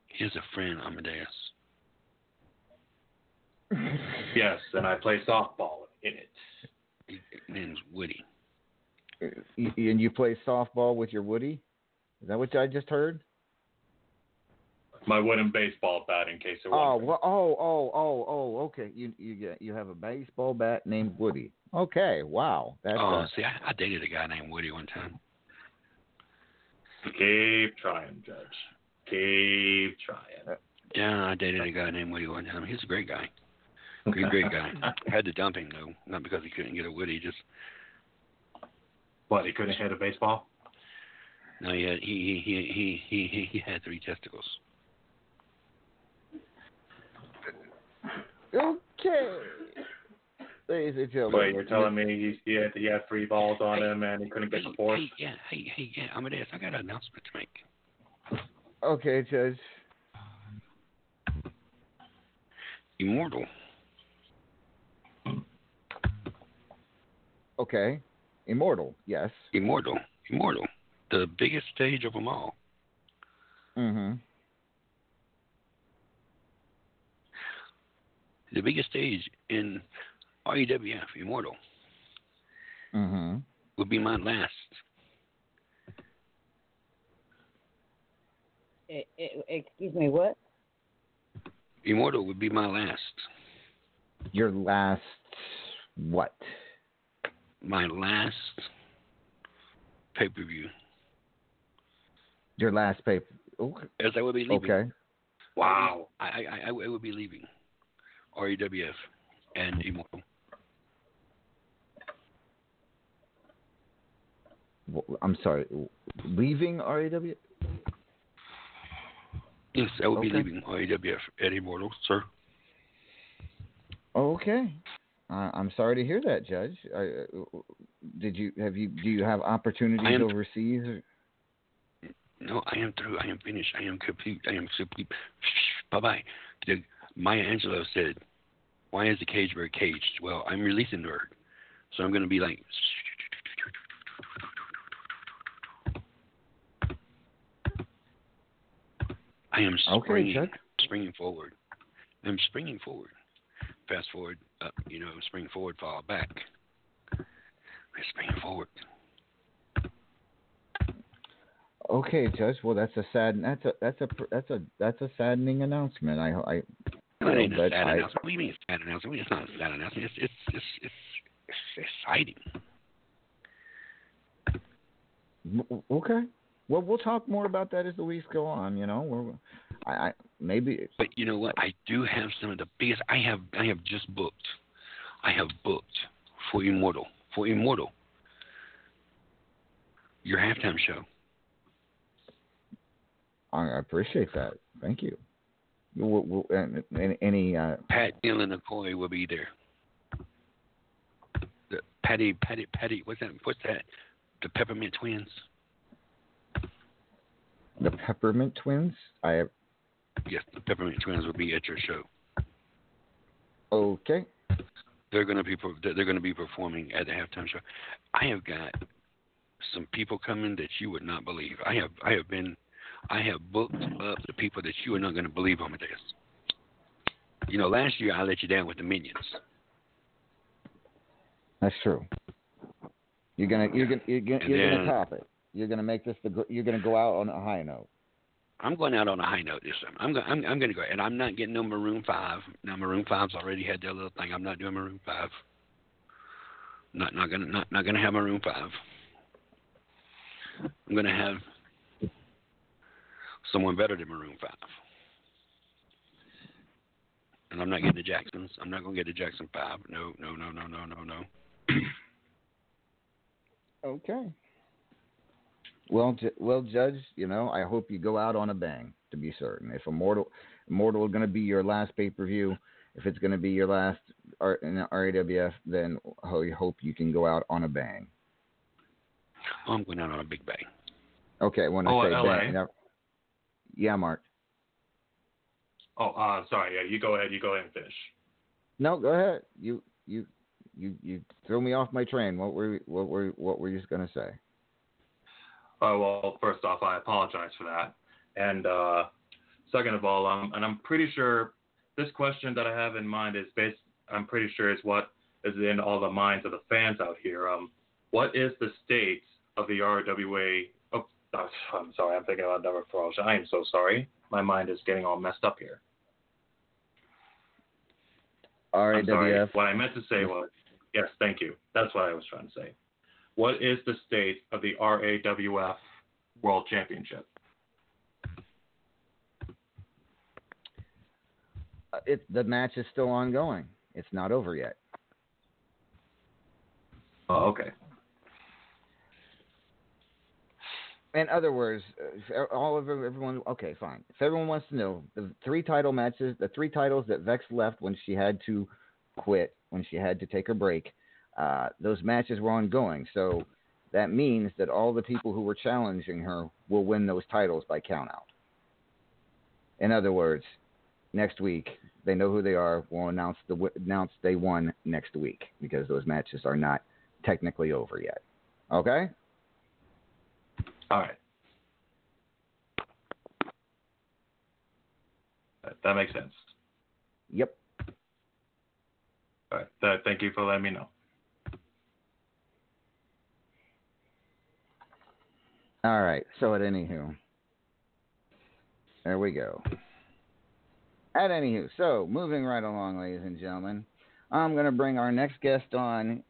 Here's a friend, Amadeus. Yes, and I play softball in it. His name's Woody. And you play softball with your Woody? Is that what I just heard? My wooden baseball bat, in case it Oh, was. well, oh, oh, oh, oh. Okay, you you you have a baseball bat named Woody. Okay, wow, that's oh, uh, see, I, I dated a guy named Woody one time. Keep trying, Judge. Keep trying. Yeah, I dated a guy named Woody one time. He's a great guy. Great, great guy. Had to dump him though, not because he couldn't get a Woody, just What? He couldn't hit a baseball? no, he had he he he he he, he had three testicles. okay. Ladies and gentlemen, Wait, you're telling me he, he had he had three balls on him and he couldn't get the fourth? Hey, yeah, hey, hey, yeah, Amadeus, I got an announcement to make. Okay, Judge. Immortal. Okay, immortal. Yes. Immortal. Immortal. The biggest stage of them all. Mm-hmm. The biggest stage in REWF, Immortal, Mm-hmm. would be my last. Excuse me, what? Immortal would be my last. Your last what? My last pay per view. Your last paper. Okay. Oh, As I would be leaving. Okay. Wow. I I, I, I would be leaving. REWF and Immortal. I'm sorry. Leaving RAW? Yes, I would be leaving REWF and Immortal, sir. Okay. Uh, I'm sorry to hear that, Judge. Uh, did you have you do you have opportunities am- overseas? Or? No, I am through. I am finished. I am complete. I am complete. Bye bye. Maya Angelou said, "Why is the cage bird caged?" Well, I'm releasing the bird, so I'm going to be like. I am Okay, springing, Chuck. springing forward. I'm springing forward. Fast forward, up. You know, spring forward, fall back. I'm springing forward. Okay, Judge. Well, that's a sad. That's a that's a that's a that's a saddening announcement. I I. That ain't a sad I- announcement. What do you mean it's sad announcement? It's not a sad announcement. It's it's it's it's, it's exciting. Okay. Well, we'll talk more about that as the weeks go on. You know, we're, I, I maybe. But you know what? I do have some of the biggest. I have I have just booked. I have booked for Immortal for Immortal. Your halftime show. I appreciate that. Thank you. We'll, we'll, and any uh, Pat and McCoy will be there. The Patty Patty Patty. What's that? What's that? The Peppermint Twins. The Peppermint Twins. I have. Yes, the Peppermint Twins will be at your show. Okay. they're going to be they're going to be performing at the halftime show. I have got some people coming that you would not believe. I have I have been I have booked up the people that you are not going to believe on this. You know, last year I let you down with the minions. That's true. You're gonna you're gonna you're gonna, you're then- gonna top it. You're gonna make this the gr- you're gonna go out on a high note. I'm going out on a high note this time. I'm going. I'm, I'm going to go, and I'm not getting no Maroon Five. Now Maroon Five's already had their little thing. I'm not doing Maroon Five. Not not gonna not not gonna have Maroon Five. I'm gonna have someone better than Maroon Five. And I'm not getting the Jacksons. I'm not gonna get the Jackson Five. No, no, no, no, no, no, no. Okay. Well, well, Judge, you know, I hope you go out on a bang. To be certain, if Immortal, Immortal is going to be your last pay per view, if it's going to be your last R- in the RAWF, then I hope you can go out on a bang. Oh, I'm going out on a big bang. Okay, when Oh, I say LA? bang, yeah, Mark. Oh, uh, sorry. Yeah, you go ahead. You go ahead and finish. No, go ahead. You you you you threw me off my train. What were what were what were you just going to say? Uh, well, first off, I apologize for that. And uh, second of all, um, and I'm pretty sure this question that I have in mind is based. I'm pretty sure it's what is in all the minds of the fans out here. Um, what is the state of the RWA? Oh, I'm sorry. I'm thinking about another promotion. I am so sorry. My mind is getting all messed up here. RAWF. What I meant to say was, yes, thank you. That's what I was trying to say. What is the state of the RAWF World Championship? Uh, It the match is still ongoing. It's not over yet. Oh, okay. In other words, all of everyone. Okay, fine. If everyone wants to know the three title matches, the three titles that Vex left when she had to quit, when she had to take a break, uh, those matches were ongoing. So that means that all the people who were challenging her will win those titles by countout. In other words, next week they know who they are. We'll announce the announce they won next week because those matches are not technically over yet. Okay. All right. That, makes sense. Yep. All right. Thank you for letting me know. All right. So at anywho, there we go. At anywho, so moving right along, ladies and gentlemen, I'm to bring our next guest on.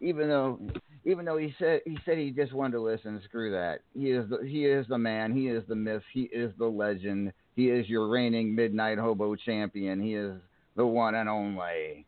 Even though even though he said he said he just wanted to listen, screw that. He is the, he is the man. He is the myth. He is the legend. He is your reigning midnight hobo champion. He is the one and only.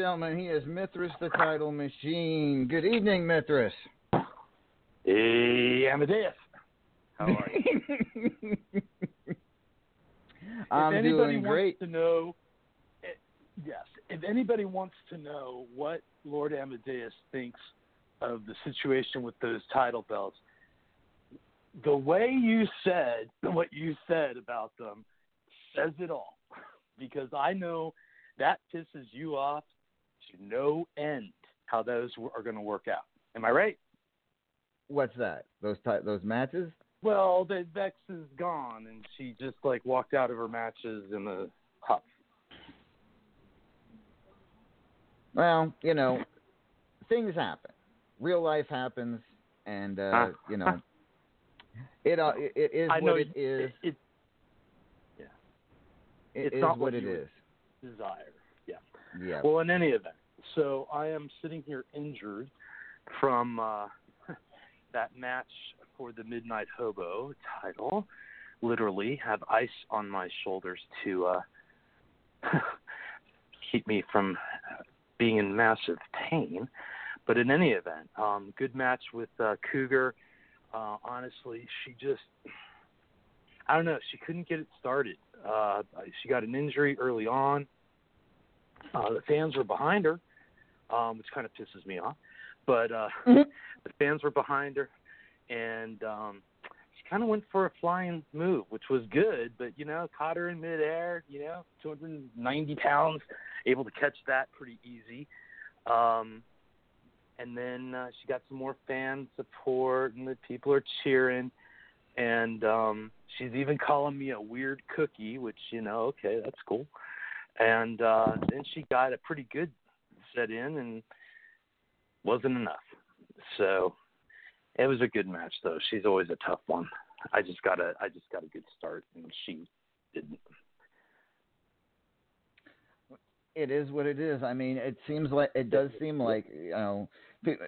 Gentlemen, he is Mithras the title machine. Good evening, Mithras. Hey, Amadeus. How are you? I'm if anybody doing wants great. to know, eh, yes, if anybody wants to know what Lord Amadeus thinks of the situation with those title belts, the way you said what you said about them says it all. Because I know that pisses you off to no end how those are going to work out. Am I right? What's that? Those ti- those matches? Well, the Vex is gone, and she just like walked out of her matches in a huff. Well, you know, things happen. Real life happens, and uh, Ah. you know, it uh, it, it is I what it is. It, it, It it's is not what what it is. desire. Yeah. Yeah. Well, in any event, so I am sitting here injured from uh, that match for the Midnight Hobo title. Literally, have ice on my shoulders to uh, keep me from being in massive pain. But in any event, um, good match with uh, Cougar. Uh, honestly, she just, I don't know, she couldn't get it started. Uh, she got an injury early on. Uh, the fans were behind her, um, which kind of pisses me off. But uh, the fans were behind her, and um, she kind of went for a flying move, which was good. But you know, caught her in midair. You know, 290 pounds, able to catch that pretty easy. Um, and then uh, she got some more fan support, and the people are cheering. And um, she's even calling me a weird cookie, which you know, okay, that's cool. And uh, then she got a pretty good set in, and wasn't enough. So it was a good match, though. She's always a tough one. I just got a, I just got a good start, and she didn't. it is what it is. I mean, it seems like it does seem like you know, it,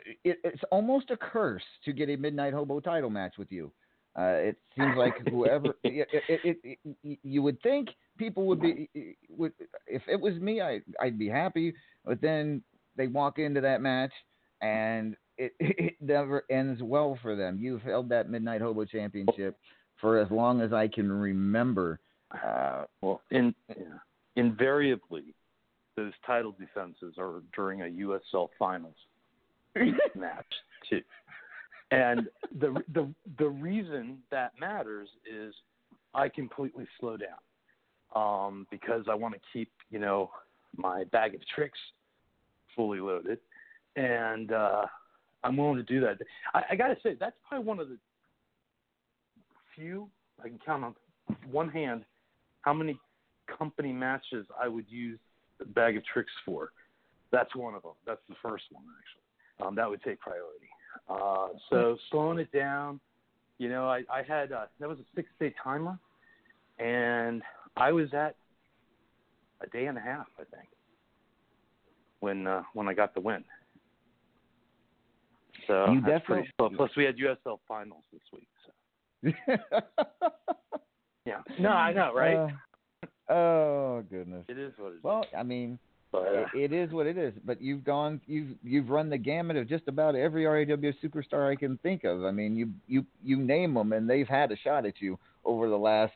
it's almost a curse to get a midnight hobo title match with you. Uh, it seems like whoever it, it, it, it, you would think people would be would if it was me, I I'd be happy. But then they walk into that match and it, it never ends well for them. You've held that midnight hobo championship for as long as I can remember. Uh, well, in invariably, those title defenses are during a USL Finals match too. And the the the reason that matters is I completely slow down um, because I want to keep you know my bag of tricks fully loaded, and uh, I'm willing to do that. I, I got to say that's probably one of the few I can count on one hand how many company matches I would use a bag of tricks for. That's one of them. That's the first one actually. Um, that would take priority. Uh, so slowing it down, you know, I, I had uh, that was a six day timer, and I was at a day and a half, I think, when uh, when I got the win. So You that's definitely-. Plus, we had USL finals this week. So. yeah. No, I know, right? Uh, oh goodness. it is what it is. Well, I mean, But, uh, it, it is what it is. But you've gone, you've you've run the gamut of just about every RAW superstar I can think of. I mean, you you you name them, and they've had a shot at you over the last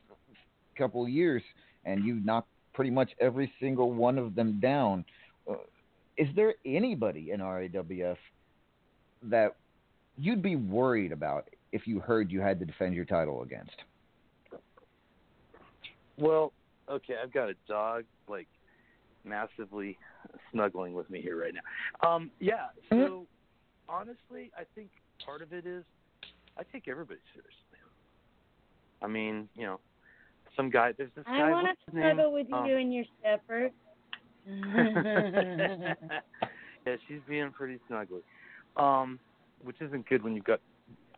couple of years, and you knocked pretty much every single one of them down. Uh, is there anybody in RAWF that you'd be worried about if you heard you had to defend your title against? Well, okay, I've got a dog like massively snuggling with me here right now. Um, yeah, so honestly, I think part of it is I take everybody seriously. I mean, you know, some guy. There's this guy. I want to name? with Um, you and your shepherd. yeah, she's being pretty snuggly, um, which isn't good when you've got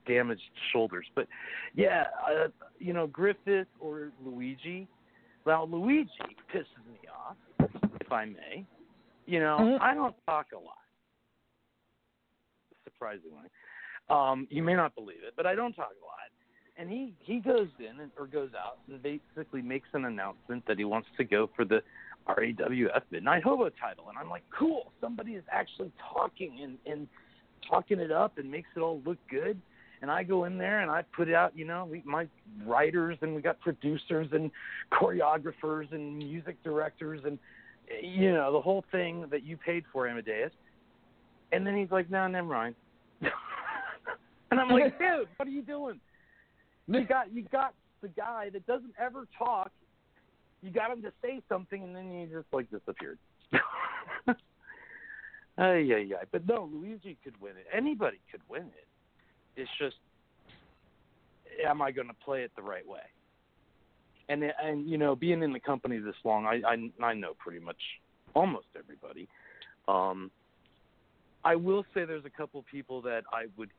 damaged shoulders. But yeah, uh, you know, Griffith or Luigi. Well, Luigi pisses me off, if I may. You know, Mhm. I don't talk a lot, surprisingly. Um, you may not believe it, but I don't talk a lot. And he he goes in and, or goes out and basically makes an announcement that he wants to go for the RAWF Midnight Hobo title, and I'm like, cool, somebody is actually talking and and talking it up and makes it all look good. And I go in there and I put out, you know, we, my writers and we got producers and choreographers and music directors and you know the whole thing that you paid for, Amadeus. And then he's like, no, never mind. and I'm like, dude, what are you doing? You got you got the guy that doesn't ever talk. You got him to say something, and then he just like disappeared. Ay, ay. But no, Luigi could win it. Anybody could win it. It's just, am I going to play it the right way? And and you know, being in the company this long, I I, I know pretty much almost everybody. Um, I will say there's a couple people that I would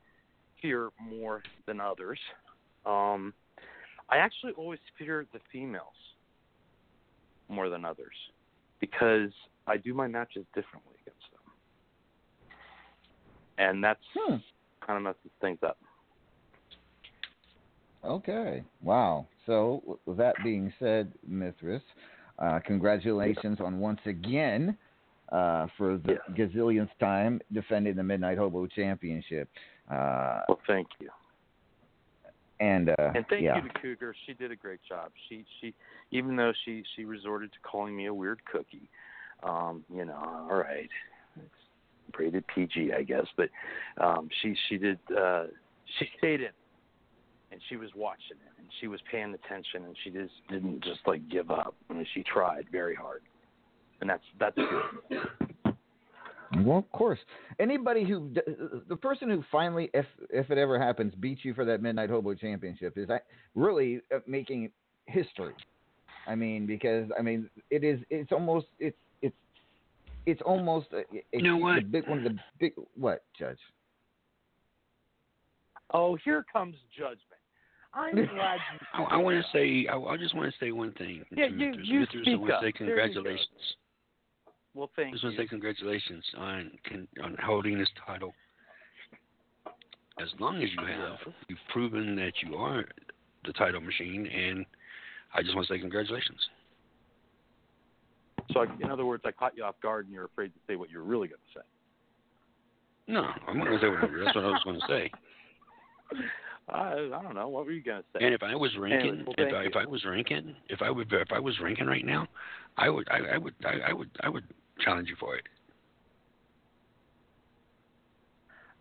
fear more than others. Um, I actually always fear the females more than others because I do my matches differently against them, and that's kind of messes things up. Okay. Wow. So, with that being said, Mithras, uh, congratulations on once again uh, for the gazillionth time defending the Midnight Hobo Championship. Uh, well, thank you. And, uh, And thank yeah. you to Cougar. She did a great job. She she even though she she resorted to calling me a weird cookie, um, you know, all right, it's rated PG, I guess, but um, she she did uh, she stayed in, and she was watching it, and she was paying attention, and she just didn't just like give up. I mean, she tried very hard, and that's that's good. Well, of course. Anybody who the person who finally, if if it ever happens, beats you for that Midnight Hobo Championship is really uh, making history. I mean, because I mean, it is. It's almost. It's it's it's almost. A, a, You know the what? big, one of the big. What, Judge? Oh, here comes judgment. I'm glad you. I, I want to say, I, I just want to say one thing. Yeah, to you- Mithras. you Mithras, I speak want to up. say There you go. congratulations. Well, I thank just want to say congratulations on con- on holding this title. As long as you have, you've proven that you are the title machine, and I just want to say congratulations. So, I, in other words, I caught you off guard, and you're afraid to say what you're really going to say. No, I'm not going to say whatever. That's what I was going to say. I, I don't know. What were you going to say? And if I was ranking, Anyways, well, if I, if I was ranking, if I would, if I was ranking right now, I would, I, I would, I, I would, I would challenge you for it.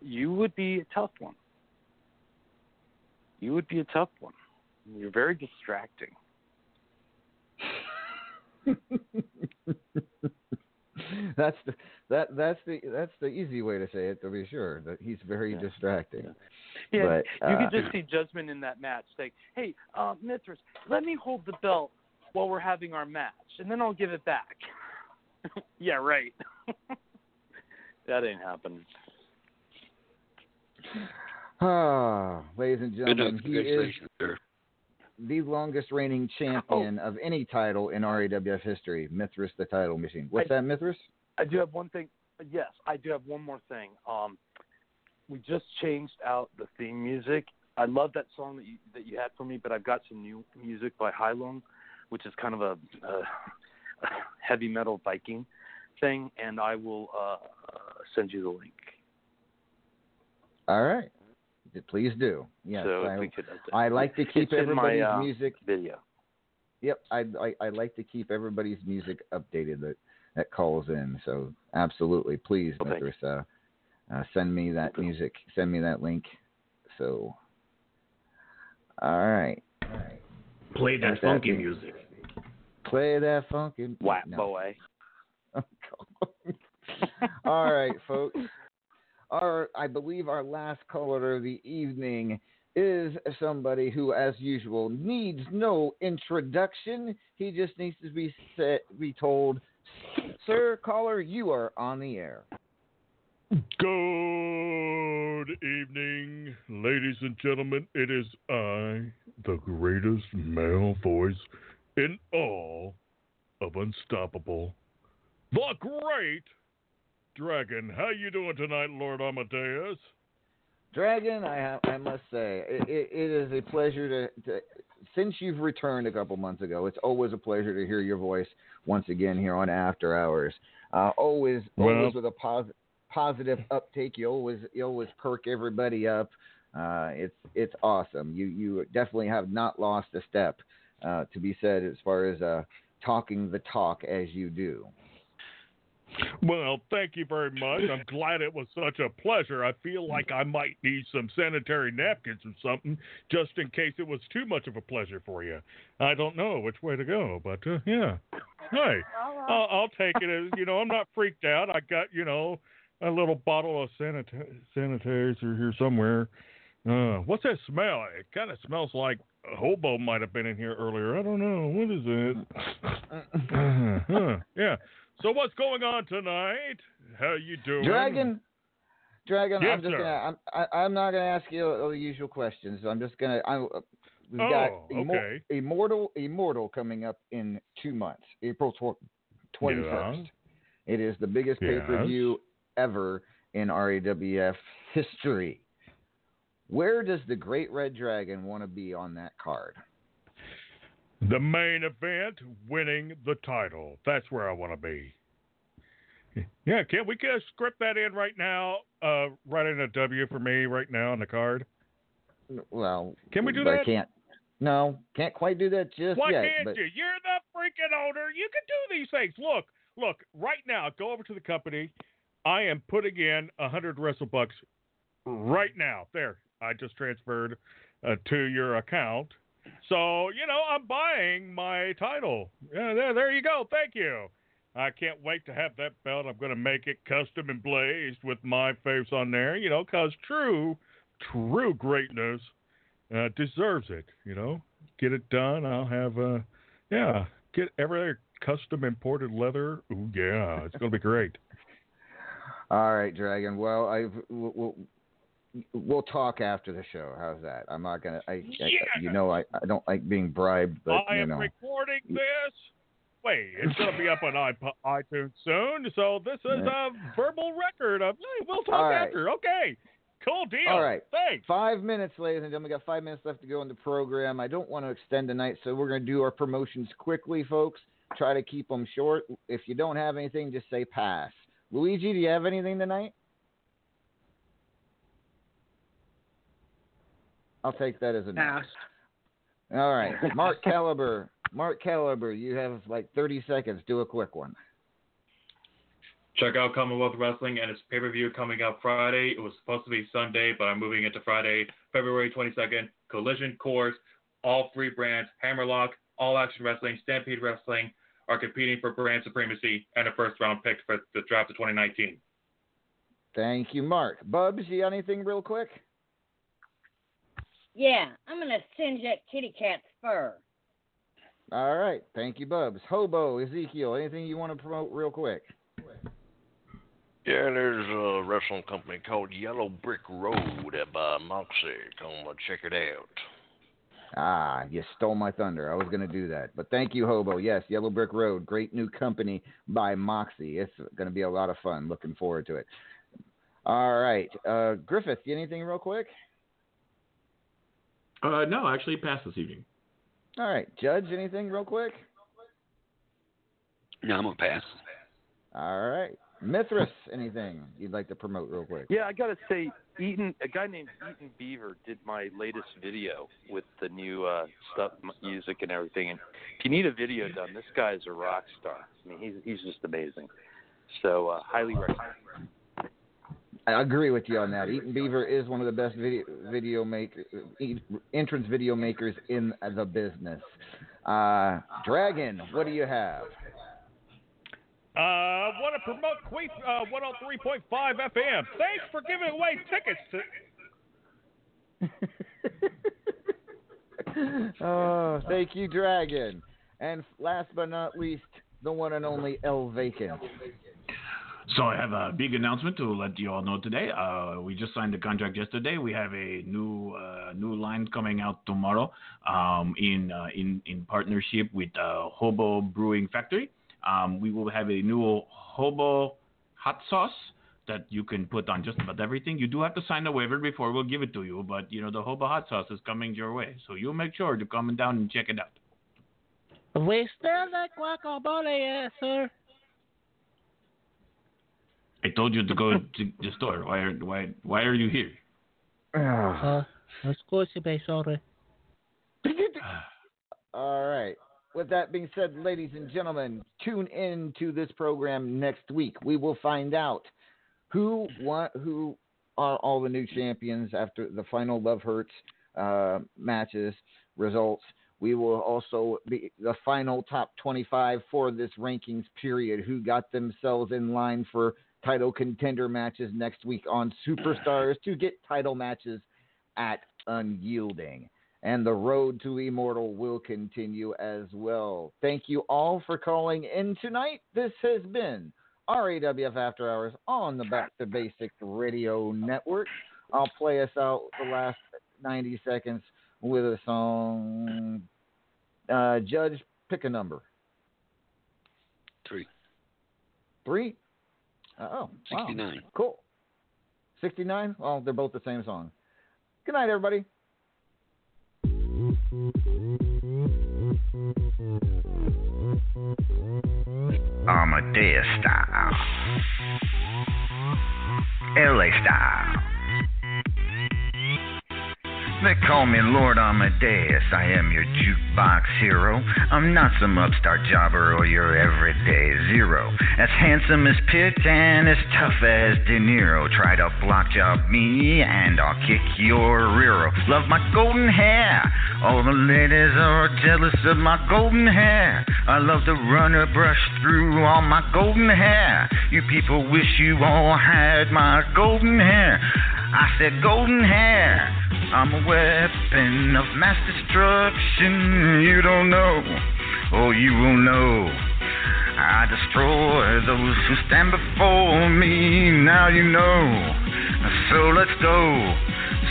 you would be a tough one. You would be a tough one. You're very distracting. that's the that that's the that's the easy way to say it to be sure. That he's very distracting. Yeah, But, you uh, could just see judgment in that match. Say, "Hey, uh, Mithras, let me hold the belt while we're having our match, and then I'll give it back." yeah, right. that ain't happening. Ah, ladies and Good gentlemen, enough. he is Congratulations, sir. The longest reigning champion of any title in RAWF history, Mithras the title machine. What's I- that, Mithras? I do have one thing. Yes, I do have one more thing. Um, we just changed out the theme music. I love that song that you that you had for me, but I've got some new music by Heilung, which is kind of a, a heavy metal Viking thing, and I will uh, send you the link. All right. Please do. Yes, so I, could, I like to keep it's in my, everybody's uh, music video. Yep, I, I I like to keep everybody's music updated that that calls in. So absolutely, please, Well, Mithras, uh, uh, send me that music. Send me that link. So, all right. Play that Got funky beat. music. Play that funky. White no. boy. All right, folks. Our, I believe our last caller of the evening is somebody who, as usual, needs no introduction. He just needs to be set, be told, "Sir, caller, you are on the air." Good evening, ladies and gentlemen. It is I, the greatest male voice in all of Unstoppable, the Great Dragon. How you doing tonight, Lord Amadeus? Dragon, I have, I must say, it, it, it is a pleasure to, to. Since you've returned a couple months ago, it's always a pleasure to hear your voice once again here on After Hours. Uh, always, Well- always with a positive positive uptake. You always you always perk everybody up. Uh, it's it's awesome. You you definitely have not lost a step uh, to be said as far as uh, talking the talk as you do. Well, thank you very much. I'm glad it was such a pleasure. I feel like I might need some sanitary napkins or something just in case it was too much of a pleasure for you. I don't know which way to go, but uh, yeah. Hey, I'll, I'll take it as, you know, I'm not freaked out. I got, you know, a little bottle of sanita- sanitizer here somewhere. Uh, what's that smell? It kind of smells like a hobo might have been in here earlier. I don't know. What is it? Uh, huh, yeah. So what's going on tonight? How you doing? Dragon, Dragon, Yes, I'm just sir. gonna I'm I, I'm not gonna ask you all the usual questions. I'm just gonna I uh, we've Oh, got okay. Immortal Immortal coming up in two months, April twenty first. Yeah. It is the biggest pay per view ever in RAWF history. Where does the Great Red Dragon want to be on that card? The main event, winning the title. That's where I want to be. Yeah, can we get script that in right now? Uh, write in a W for me right now on the card. Well, Can we do but I that? can't. No, can't quite do that just Why yet. can't but you? You're the freaking owner. You can do these things. Look, look, right now, go over to the company. I am putting in a hundred wrestle bucks right now. There, I just transferred uh, to your account. So you know, I'm buying my title. Yeah, there, there you go. Thank you. I can't wait to have that belt. I'm going to make it custom and with my face on there. You know, cause true, true greatness uh, deserves it. You know, get it done. I'll have uh, yeah, get every custom imported leather. Ooh, yeah, it's going to be great. All right, Dragon. Well, I we'll, talk after the show. How's that? I'm not gonna. I, I you know I, I don't like being bribed, but I you am know. recording this. Wait, it's to be up on iP- iTunes soon. So this is a verbal record of. Hey, we'll talk right. after. Okay, cool deal. All right. Thanks. Five minutes, ladies and gentlemen. We got five minutes left to go in the program. I don't want to extend tonight, so we're going to do our promotions quickly, folks. Try to keep them short. If you don't have anything, just say pass. Luigi, do you have anything tonight? I'll take that as a no. All right, Mark Caliber. Mark Caliber, you have like 30 seconds. Do a quick one. Check out Commonwealth Wrestling and its pay per view coming out Friday. It was supposed to be Sunday, but I'm moving it to Friday, February 22nd. Collision Course, all three brands, Hammerlock, All Action Wrestling, Stampede Wrestling, are competing for brand supremacy and a first round pick for the draft of 2019. Thank you, Mark. Bubs, you got anything real quick? Yeah, I'm gonna singe that kitty cat's fur. All right. Thank you, Bubs. Hobo, Ezekiel, anything you want to promote real quick? Yeah, there's a wrestling company called Yellow Brick Road up by Moxie. Come check it out. Ah, you stole my thunder. I was going to do that. But thank you, Hobo. Yes, Yellow Brick Road, great new company by Moxie. It's going to be a lot of fun. Looking forward to it. All right. Uh, Griffith, you anything real quick? Uh, no, actually, pass this evening. All right. Judge, anything real quick? No, I'm gonna pass. All right. Mithras, anything you'd like to promote real quick? Yeah, I gotta say, Eaton, a guy named Eaton Beaver did my latest video with the new uh, stuff, music and everything. And if you need a video done, this guy is a rock star. I mean, he's he's just amazing. So uh, highly recommend. I agree with you on that. Eaton Beaver is one of the best video video maker entrance video makers in the business. Uh, Dragon, what do you have? Uh, want to promote Queef uh, 103.5 FM. Thanks for giving away tickets to. oh, thank you, Dragon. And last but not least, the one and only El Vacant. So I have a big announcement to let you all know today. Uh, we just signed the contract yesterday. We have a new uh, new line coming out tomorrow um, in uh, in in partnership with uh, Hobo Brewing Factory. Um, we will have a new Hobo hot sauce that you can put on just about everything. You do have to sign a waiver before we'll give it to you, but you know the Hobo hot sauce is coming your way, so you make sure to come down and check it out. We still like guacamole, uh, sir. I told you to go to the store. Why are why why are you here? Uh, scusi, me, sorry. All right. With that being said, ladies and gentlemen, tune in to this program next week. We will find out who want, who are all the new champions after the final Love Hurts uh, matches results. We will also be the final top 25 for this rankings period. Who got themselves in line for title contender matches next week on Superstars to get title matches at Unyielding and the road to immortal will continue as well. Thank you all for calling in tonight. This has been RAWF After Hours on the Back to Basics Radio Network. I'll play us out the last 90 seconds with a song. Uh, Judge, pick a number. Three. Three? Uh, oh, wow. 69. Cool. 69? Well, they're both the same song. Good night, everybody. Amadeus style. LA style. They call me Lord Amadeus. I am your jukebox hero. I'm not some upstart jobber or your everyday zero. As handsome as Pitt and as tough as De Niro. Try to block job me and I'll kick your rear. Love my golden hair. All the ladies are jealous of my golden hair. I love to run a brush through all my golden hair. You people wish you all had my golden hair. I said golden hair. I'm a weapon of mass destruction. You don't know, oh, you will know. I destroy those who stand before me. Now you know. So let's go.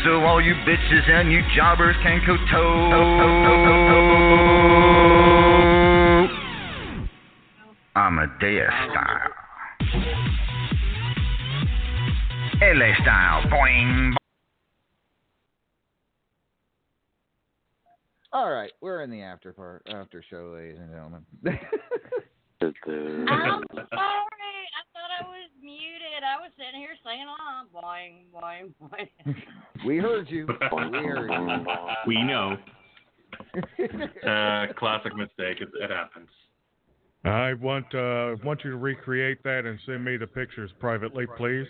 So all you bitches and you jobbers can go toe. Amadeus style. LA style. Boing. All right, we're in the after part, after show, ladies and gentlemen. I'm sorry. I thought I was muted. I was sitting here singing along. Boing, boing, boing. we heard you. We heard you. We know. uh, classic mistake. It, it happens. I want uh, want you to recreate that and send me the pictures privately, please.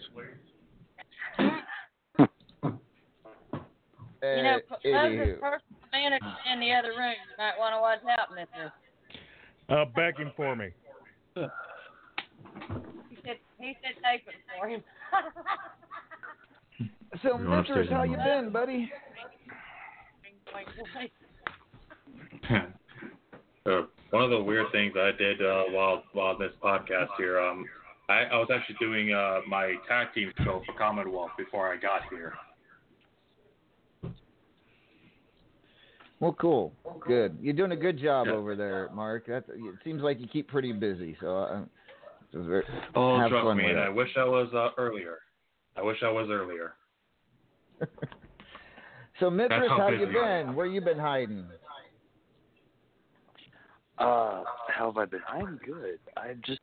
You know, Uh, there's anywho. this person in in the other room. You might want to watch out, Mister. Uh, begging for me. He said he said tape it for him. So, You wanna Mithras, stay how you the- been, buddy? Uh, one of the weird things I did uh, while while this podcast here, um, I, I was actually doing uh, my tag team show for Commonwealth before I got here. Well, cool. Good. You're doing a good job over there, Mark. That's, it seems like you keep pretty busy. So, uh, so very, Oh, have trust me, I wish I was uh, earlier. I wish I was earlier. So, Mithras, how how you busy I been? Where you been hiding? Uh, how have I been? I'm good. I'm just